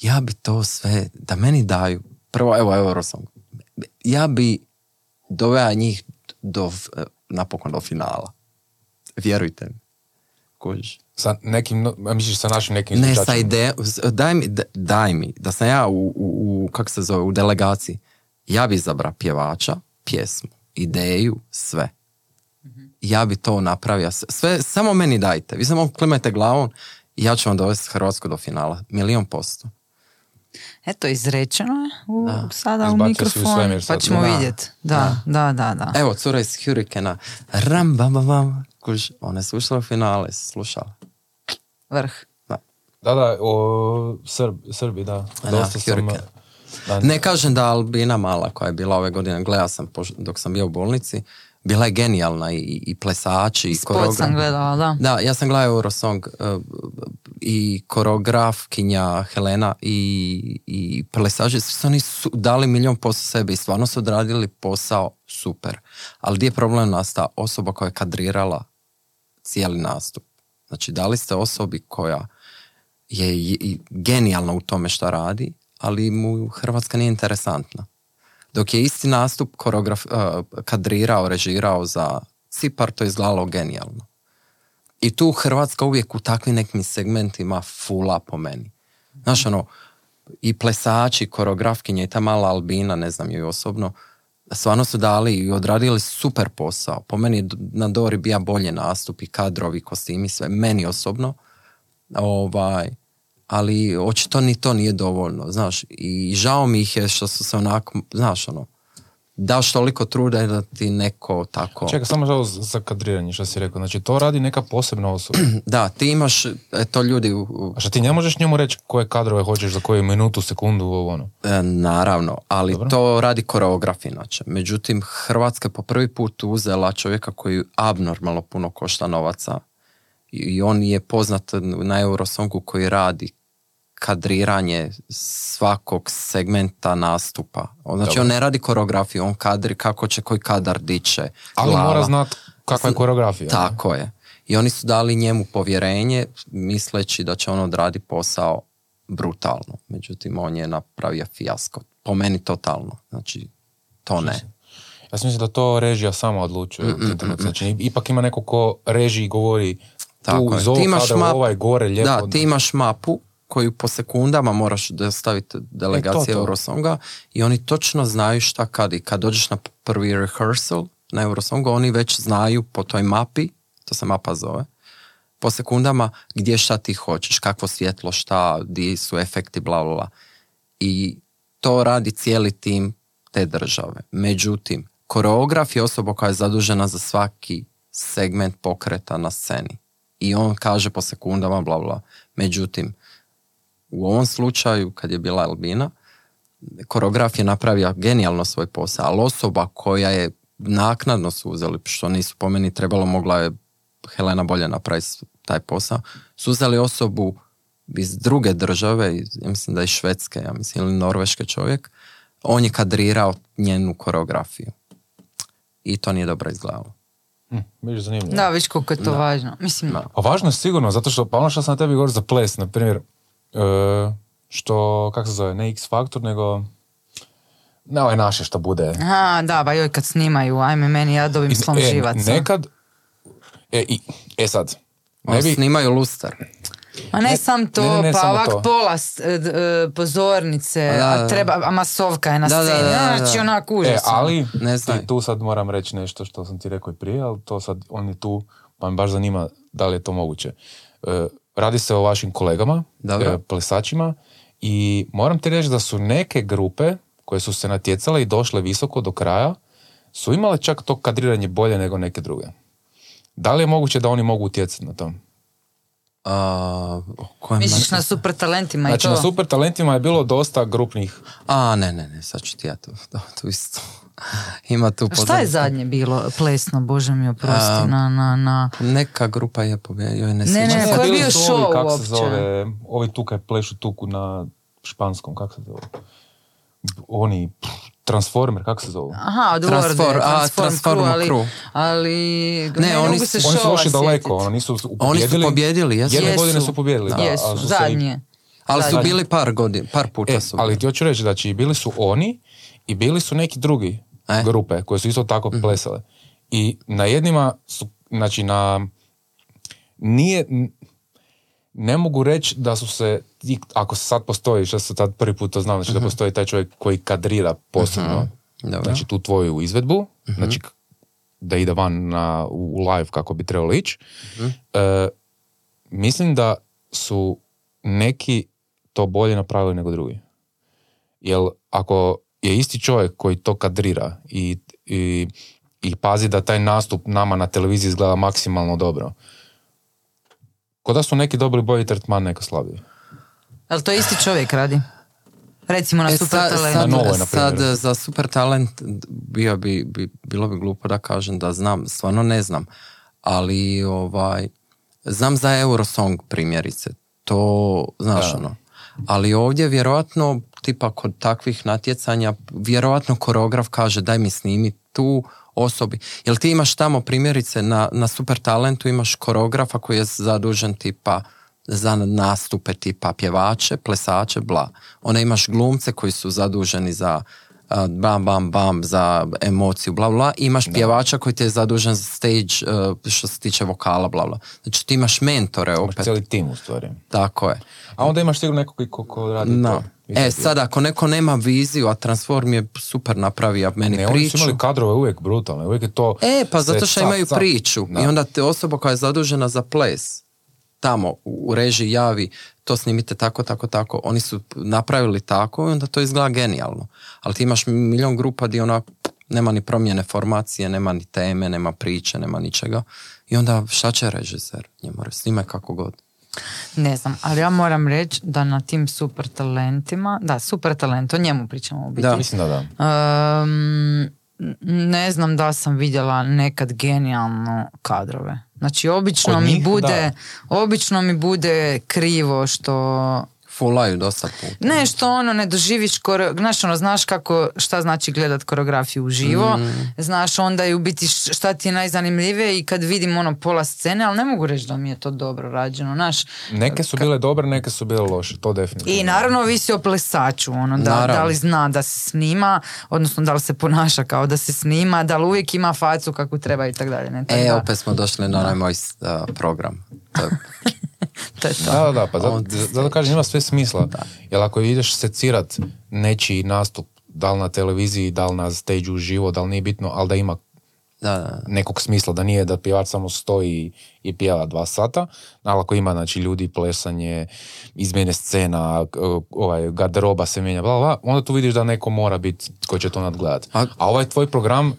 Ja bi to sve, da meni daju, prvo, evo, Eurosong, ja bi doveo njih do, napokon do finala. Vjerujte mi. Kužiš. Sa nekim, misliš sa našim nekim Ne, sa ide, daj mi, daj mi, da sam ja u, u, u kak se zove, u delegaciji, ja bi izabrao pjevača, pjesmu, ideju, sve. Ja bi to napravio, sve, samo meni dajte. Vi samo klimajte glavom i ja ću vam dovesti Hrvatsku do finala. Milion posto. Eto, izrečeno je u, Da. sada u Izbacio si u mikrofon, svemir pa sad. ćemo Da. vidjeti. Da, da, da, da. Evo, cura iz Hurricana, ram, bam, bam, bam, kuž, one su ušle u finale, slušala. Vrh. Da. Da, da, o, Srb, Srbi, da. Da, Dosta sam... Da, Ne kažem da Albina Mala koja je bila ove godine, gledao sam poš- dok sam bio u bolnici, bila je genijalna i, i plesači i Spot sam koreograf. gledala, da. Da, ja sam gledao Eurosong uh, i koreografkinja Helena i, i plesaži, svi su oni su dali milion posto sebe i stvarno su odradili posao super. Ali gdje je problem nastao? Osoba koja je kadrirala cijeli nastup. Znači, dali ste osobi koja je genijalna u tome što radi, ali mu Hrvatska nije interesantna. Dok je isti nastup koreograf, uh, kadrirao, režirao za Cipar, to je izgledalo genijalno. I tu Hrvatska uvijek u takvim nekim segmentima fula po meni. Znaš, ono, i plesači, i koreografkinja i ta mala Albina, ne znam joj osobno, stvarno su dali i odradili super posao. Po meni na Dori bija bolje nastup i kadrovi, kostimi, sve. Meni osobno. Ovaj, ali očito ni to nije dovoljno, znaš. I žao mi ih je što su se onako, znaš, ono, daš toliko truda da ti neko tako... Čekaj, samo žao za kadriranje, što si rekao. Znači, to radi neka posebna osoba. Da, ti imaš, e, to ljudi, u- u- A što ti ne možeš njemu reći koje kadrove hoćeš za koju minutu, sekundu, ovo ono. e, naravno, ali Dobro. to radi koreograf inače. Međutim, Hrvatska je po prvi put uzela čovjeka koji abnormalno puno košta novaca i on je poznat na Eurosongu koji radi kadriranje svakog segmenta nastupa. Znači Dobro. on ne radi koreografiju, on kadri kako će koji kadar diće. Ali glava. mora znat kakva je koreografija. Tako je. I oni su dali njemu povjerenje misleći da će on odraditi posao brutalno. Međutim, on je napravio fijasko. Po meni totalno. Znači, to ne. Ja sam mislim da to režija sama odlučuje. u tim trenucima. Znači, ipak ima neko ko režiji govori Tako tu je. Ti imaš kadra, map- ovaj gore, lijepo. Da, ti imaš mapu koju po sekundama moraš dostaviti E, to, delegacije to. Eurosonga i oni točno znaju šta kad i kad dođeš na prvi rehearsal na Eurosongu, oni već znaju po toj mapi, to se mapa zove, po sekundama gdje šta ti hoćeš, kakvo svjetlo, šta, di su efekti, bla, bla, bla. I to radi cijeli tim te države. Međutim, koreograf je osoba koja je zadužena za svaki segment pokreta na sceni. I on kaže po sekundama, bla, bla. Međutim, u ovom slučaju, kad je bila Albina, koreograf je napravio genijalno svoj posao, ali osoba koja je naknadno su uzeli, što nisu po meni trebalo, mogla je Helena bolje napraviti taj posao, su uzeli osobu iz druge države, iz, ja mislim da je iz Švedske, ja mislim, ili norveške čovjek, on je kadrirao njenu koreografiju. I to nije dobro izgledalo. Hm, zanimljivo. Da, viš koliko je to važno. Mislim, Da. A važno je sigurno, zato što, pa ono što sam na tebi govorio za ples, na primjer, što, kako se zove, ne X Factor, nego ne ovaj naše što bude. aha, da, ba joj kad snimaju, ajme meni, ja dobim slom E, živaca. nekad, e, i, e sad, ne bi, snimaju luster. Ma ne, Ne, sam to, ne, ne, ne, pa samo ovak to. pola s- e, e, pozornice, Da, da, a da. treba, a masovka je na Da, da, sceni, da, da, znači onak e, užas. ali, Ne ti- tu sad moram reći nešto što sam ti rekao i prije, ali to sad, on je tu, pa me baš zanima da li je to moguće. E, radi se o vašim kolegama, Dobro. e, plesačima, i moram ti reći da su neke grupe koje su se natjecale i došle visoko do kraja, su imale čak to kadriranje bolje nego neke druge. Da li je moguće da oni mogu utjecati na to? Kojem Misliš na- super talentima Znači, i to? na super talentima je bilo dosta grupnih A, ne, ne, ne, sad ću ti ja to, to, isto. Ima tu A Šta je pozornicu. zadnje bilo plesno, bože mi oprosti, A, na, na, na... Neka grupa je pobjedila, joj ne, Ne, sjećam ne, se. ko je bio show ovi, kako uopće? se zove, ovi tu kaj plešu tuku na španskom, kako se zove? Oni, pff, Transformer, kako se zove? Aha, od Transfor- Lorde, a, Transform Transform Crew, ali, Crew. ali Ne, ne, oni su- se Oni su došli daleko, sjetit. ono nisu Oni su pobjedili. jesu. Jedne Jesu. godine su pobjedili, da. Jesu, ali su se i- zadnje. Ali su bili par godina, par puta E, su. ali ti hoću reći, znači bili su oni i bili su neki drugi E. grupe koje su isto tako plesale. I na jednima su, znači na, nije, ne mogu reći da su se, ti- ako sad postoji, što se tad prvi put to znam, znači da postoji taj čovjek koji kadrira posebno, Dobro. znači tu tvoju izvedbu, znači k- da ide van na, u live kako bi trebalo ići. E, mislim da su neki to bolje napravili nego drugi. Jer ako je isti čovjek koji to kadrira i, i, i pazi da taj nastup nama na televiziji izgleda maksimalno dobro, ko da su neki dobili bolji tretman, neka slabiji. Ali to isti čovjek radi? Recimo na E, super sad, talent. sad, Na Novoj, na sad primjer. za super talent bio bi, bi, bilo bi glupo da kažem da znam, stvarno ne znam, ali ovaj, znam za Eurosong primjerice, to znaš Da. ono, ali ovdje vjerojatno tipa kod takvih natjecanja vjerojatno koreograf kaže daj mi snimi tu osobi, jel ti imaš tamo primjerice na, na super talentu imaš koreografa koji je zadužen tipa za nastupe tipa pjevače, plesače, bla. Onda imaš glumce koji su zaduženi za a, bam, bam, bam, za emociju, bla, bla. I imaš pjevača koji ti je zadužen za stage uh, što se tiče vokala, bla, bla. Znači ti imaš mentore Imaš opet. cijeli tim u stvari. Tako je. A onda imaš sigurno nekog ko, ko radi No. to. E, sad ako neko nema viziju, a Transform je super napravio meni Ne, oni su priču. imali kadrove uvijek brutalne, uvijek je to... E, pa zato što imaju priču. Da. I onda te osoba koja je zadužena za ples tamo u režiji javi to snimite tako, tako, tako. Oni su napravili tako i onda to izgleda genijalno. Ali ti imaš milion grupa gdje onak nema ni promjene formacije, nema ni teme, nema priče, nema ničega. I onda šta će režiser? Njemu snime kako god. Ne znam, ali ja moram reći da na tim super talentima, da, super talent, o njemu pričamo u biti. Da. Mislim da da. Ehm, ne znam da sam vidjela nekad genijalno kadrove. Znači, obično Kod mi njih, bude, obično mi bude krivo što Fulaju dosta puta. ne, što ono ne doživiš, kore, znaš, ono, znaš kako, šta znači gledat koreografiju uživo, Mm. znaš onda i u biti šta ti je najzanimljivije i kad vidim ono pola scene, ali ne mogu reći da mi je to dobro rađeno, znaš. Neke su bile dobre, neke su bile loše, to definitivno. I naravno ovisi o plesaču, ono, da, Naravno. da li zna da se snima, odnosno da li se ponaša kao da se snima, da li uvijek ima facu kakvu treba i tako dalje. Ne? Tako E, da, opet smo došli na onaj moj program. To to je to. Da, da, da, pa zato, On- zato kažem, ima sve smisla. Jer ako ideš secirat nečiji nastup, da li na televiziji, da li na stage uživo, da li nije bitno, ali da ima da, da. nekog smisla, da nije da pjevač samo stoji i pjeva dva sata, ali ako ima znači, ljudi, plesanje, izmjene scena, ovaj, garderoba se mijenja, bla, bla, onda tu vidiš da neko mora biti ko će to nadgledati. A- A ovaj tvoj program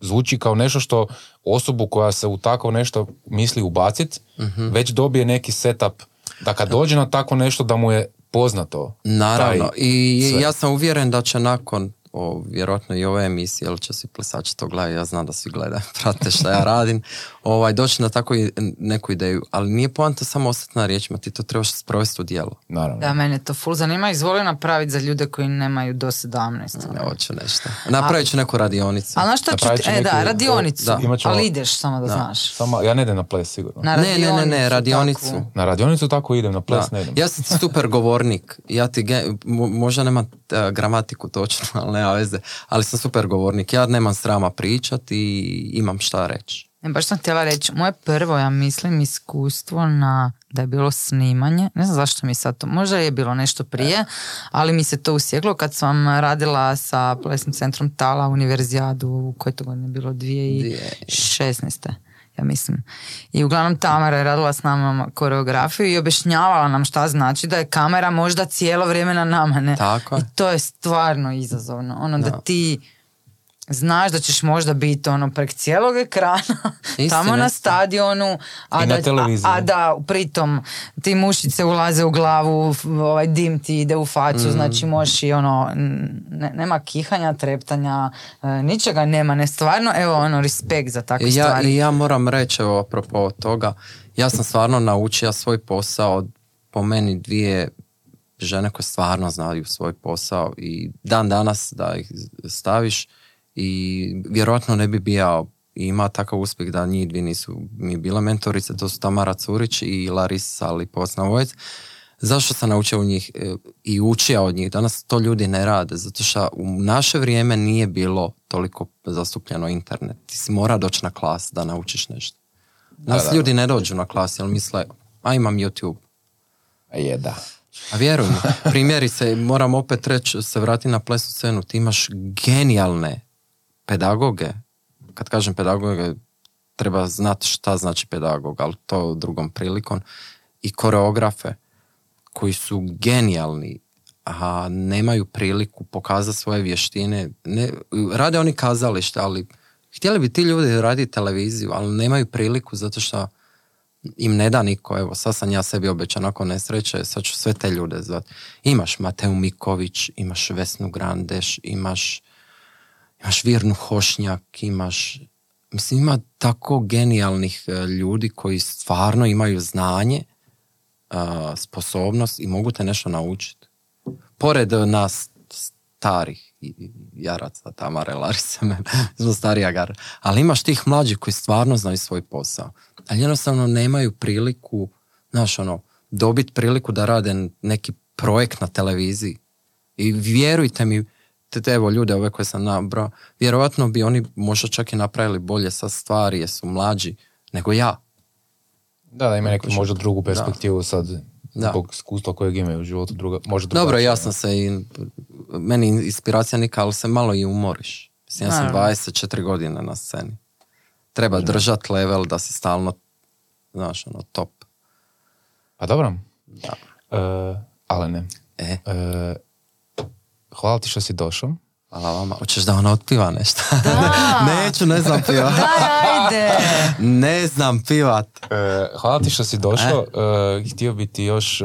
zvuči kao nešto što osobu koja se u tako nešto misli ubacit, Mhm. već dobije neki setup da kad dođe na tako nešto da mu je poznato. Naravno, i sve. ja sam uvjeren da će nakon o, vjerojatno i ove emisije, jer će svi plesači to gledaju, ja znam da svi gledaju, prate šta ja radim, ovaj, doći na takvu neku ideju, ali nije poanta samo ostati na riječima, ti to trebaš sprovesti u djelo. Naravno. Da, mene to full zanima. Izvoli napraviti za ljude koji nemaju do 17. Ja hoću nešto. Napravit ću neku radionicu. Ali znaš što ću ti, e da, radionicu, da, ćemo- ali ideš samo da, znaš. Samo, ja ne idem na ples sigurno. Na Ne, ne, ne, ne, radionicu takvu. Na radionicu tako idem, na ples Da. ne idem. Ja sam super govornik. Ja ti ge- mo- možda nemam e, gramatiku točno, ali nema veze. Ali sam super govornik. Ja nemam srama pričat i imam šta reći. Ne, baš sam htjela reći, moje prvo, ja mislim, iskustvo na da je bilo snimanje, ne znam zašto mi sad to, možda je bilo nešto prije, ali mi se to usjeklo kad sam radila sa plesnim centrom Tala univerzijadu, u kojoj to godine bilo 2016. Ja mislim. I uglavnom Tamara je radila s nama koreografiju i objašnjavala nam šta znači da je kamera možda cijelo vrijeme na nama. Ne? Tako je. I to je stvarno izazovno. Ono da, Da. ti znaš da ćeš možda biti ono prek cijelog ekrana Istina, tamo na stadionu a da. A, a da pritom ti mušice ulaze u glavu ovaj dim ti ide u facu Mm. znači možeš i ono ne- nema kihanja, treptanja e, ničega nema, ne stvarno evo ono respekt za takve ja, stvari ja moram reći, evo, apropo toga, ja sam stvarno naučio svoj posao od po meni dvije žene koje stvarno znaju svoj posao i dan danas da ih staviš i vjerojatno ne bi bio i ima takav uspjeh da njih dvije nisu mi bile mentorice, to su Tamara Curić i Larisa Liposna-Vojec. Zašto sam naučio u njih e, i učio od njih? Danas to ljudi ne rade, zato što u naše vrijeme nije bilo toliko zastupljeno internet. Ti si mora doći na klas da naučiš nešto. Nas da, da. ljudi ne dođu na klas, jer misle, a imam YouTube. Je, da. A vjeruj mi, primjerice, moram opet reći, se vrati na plesnu scenu, ti imaš genijalne pedagoge. Kad kažem pedagoge, treba znati šta znači pedagog, ali to drugom prilikom. I koreografe koji su genijalni, a nemaju priliku pokazati svoje vještine. Ne, rade oni kazalište, ali htjeli bi ti ljudi raditi televiziju, ali nemaju priliku zato što im ne da niko, evo, sad sam ja sebi obećao nakon nesreće, sad ću sve te ljude zvati. Imaš Mateu Miković, imaš Vesnu Grandeš, imaš, imaš Virnu Hošnjak, imaš, mislim, ima tako genijalnih e, ljudi koji stvarno imaju znanje, a, sposobnost i mogu te nešto naučiti. Pored e, nas starih jaraca, Tamare, Larise, smo starija gara. Ali imaš tih mlađih koji stvarno znaju svoj posao. Ali jednostavno nemaju priliku, znaš ono, dobiti priliku da rade neki projekt na televiziji. I vjerujte mi, te, te evo ljude ove koje sam nabrao, vjerojatno bi oni možda čak i napravili bolje sa stvari jer su mlađi nego ja. Da, da ima neku možda drugu perspektivu sad, Da. zbog iskustva kojeg imaju u životu, druga, možda Dobro, drugačija, ja sam se i, meni inspiracija nika, ali se malo i umoriš. Mislim, ja sam Naravno. 24 godine na sceni. Treba držati level da si stalno, znaš, ono, top. Pa dobro. Da. E, ale ne. E, E, hvala ti što si došao. hvala vama. Hoćeš da ona otpiva nešto? Da. Neću, ne znam pivat. Ajde! ne znam pivat. E, hvala ti što si došao. E, htio bi ti još e,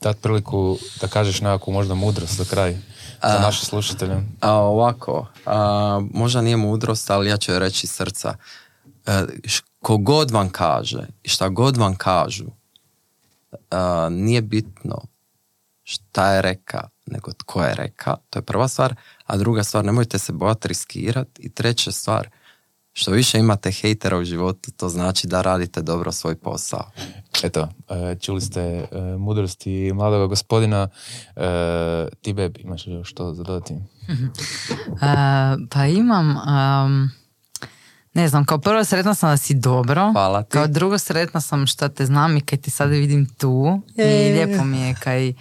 dati priliku da kažeš nekakvu možda mudrost za kraj za naše slušatelje. A, ovako, a, možda nije mudrost, ali ja ću joj reći srca. E, š- kogod vam kaže i šta god vam kažu, a, nije bitno šta je reka, nego tko je reka, to je prva stvar, a druga stvar, nemojte se bojati riskirati i treća stvar, što više imate hejtera u životu, to znači da radite dobro svoj posao. Eto, e, čuli ste e, mudrosti mladog gospodina. E, Ti, Beb, imaš još što za dodati? A, pa imam... am, ne znam, kao prvo sretna sam da si dobro. Hvala ti. Kao drugo sretna sam što te znam i kad ti sada vidim tu. I lijepo mi je kaj... E.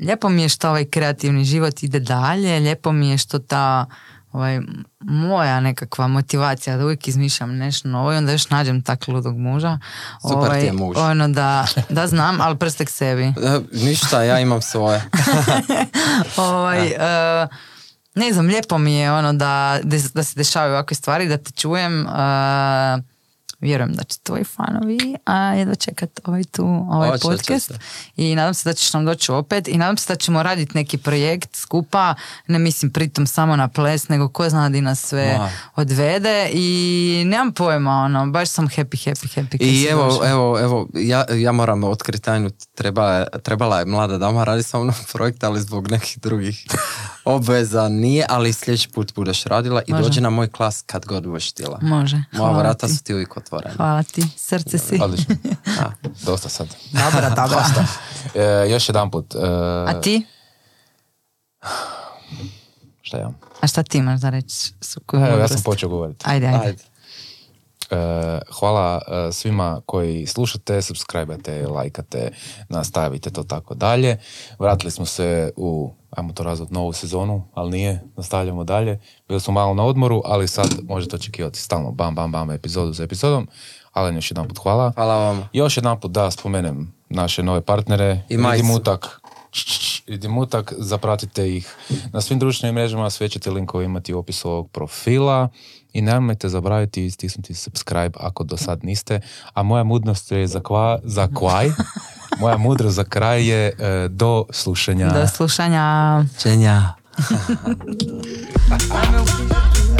Lijepo mi je što ovaj kreativni život ide dalje. Lijepo mi je što ta ovaj, moja nekakva motivacija da uvijek izmišljam nešto novo i onda još nađem tak ludog muža. Ovaj, Super ti je muž. Ono da, da znam, ali prstek sebi. E, Ništa, ja imam svoje. ovaj, e, ne znam, lijepo mi je ono da, da se dešavaju ovakve stvari, da te čujem. e, vjerujem da će tvoji fanovi a, jedva čekat ovaj tu ovaj Hoće, podcast i nadam se da ćeš nam doći opet i nadam se da ćemo raditi neki projekt skupa, ne mislim pritom samo na ples, nego ko zna di nas sve Ma. odvede i nemam pojma, ono, baš sam happy, happy, happy. I evo, došao. evo, evo, ja, ja moram otkriti tajnu, treba, trebala je mlada dama raditi sa mnom projekt, ali zbog nekih drugih obveza nije, ali sljedeći put budeš radila i Može. dođi na moj klas kad god budeš htjela. Može, Moja hvala vrata ti. su ti uvijek otvorena. Hvala ti, srce si. Odlično. A. Dosta sad. Dobra, dobra. E, još jedan put. A ti? Šta ja? A šta ti imaš da reći? Evo, ja sam počeo govoriti. Ajde, ajde. Ajde. E, hvala e, svima koji slušate, subscribe-ate, lajkate, nastavite to tako dalje. Vratili smo se u, ajmo to razvod, novu sezonu, ali nije, nastavljamo dalje. Bili smo malo na odmoru, ali sad možete očekivati stalno bam, bam, bam, epizodu za epizodom. Ali još jedan put hvala. Hvala vam. Još jedan put da spomenem naše nove partnere. I. Dimutak. I Dimutak, zapratite ih na svim društvenim mrežama, sve ćete linkove imati u opisu ovog profila. I nemojte zaboraviti stisnuti subscribe ako do sad niste. A moja mudrost je za, kva, za kvaj. Moja mudrost za kraj je e, do slušanja. Do slušanja. Čenja.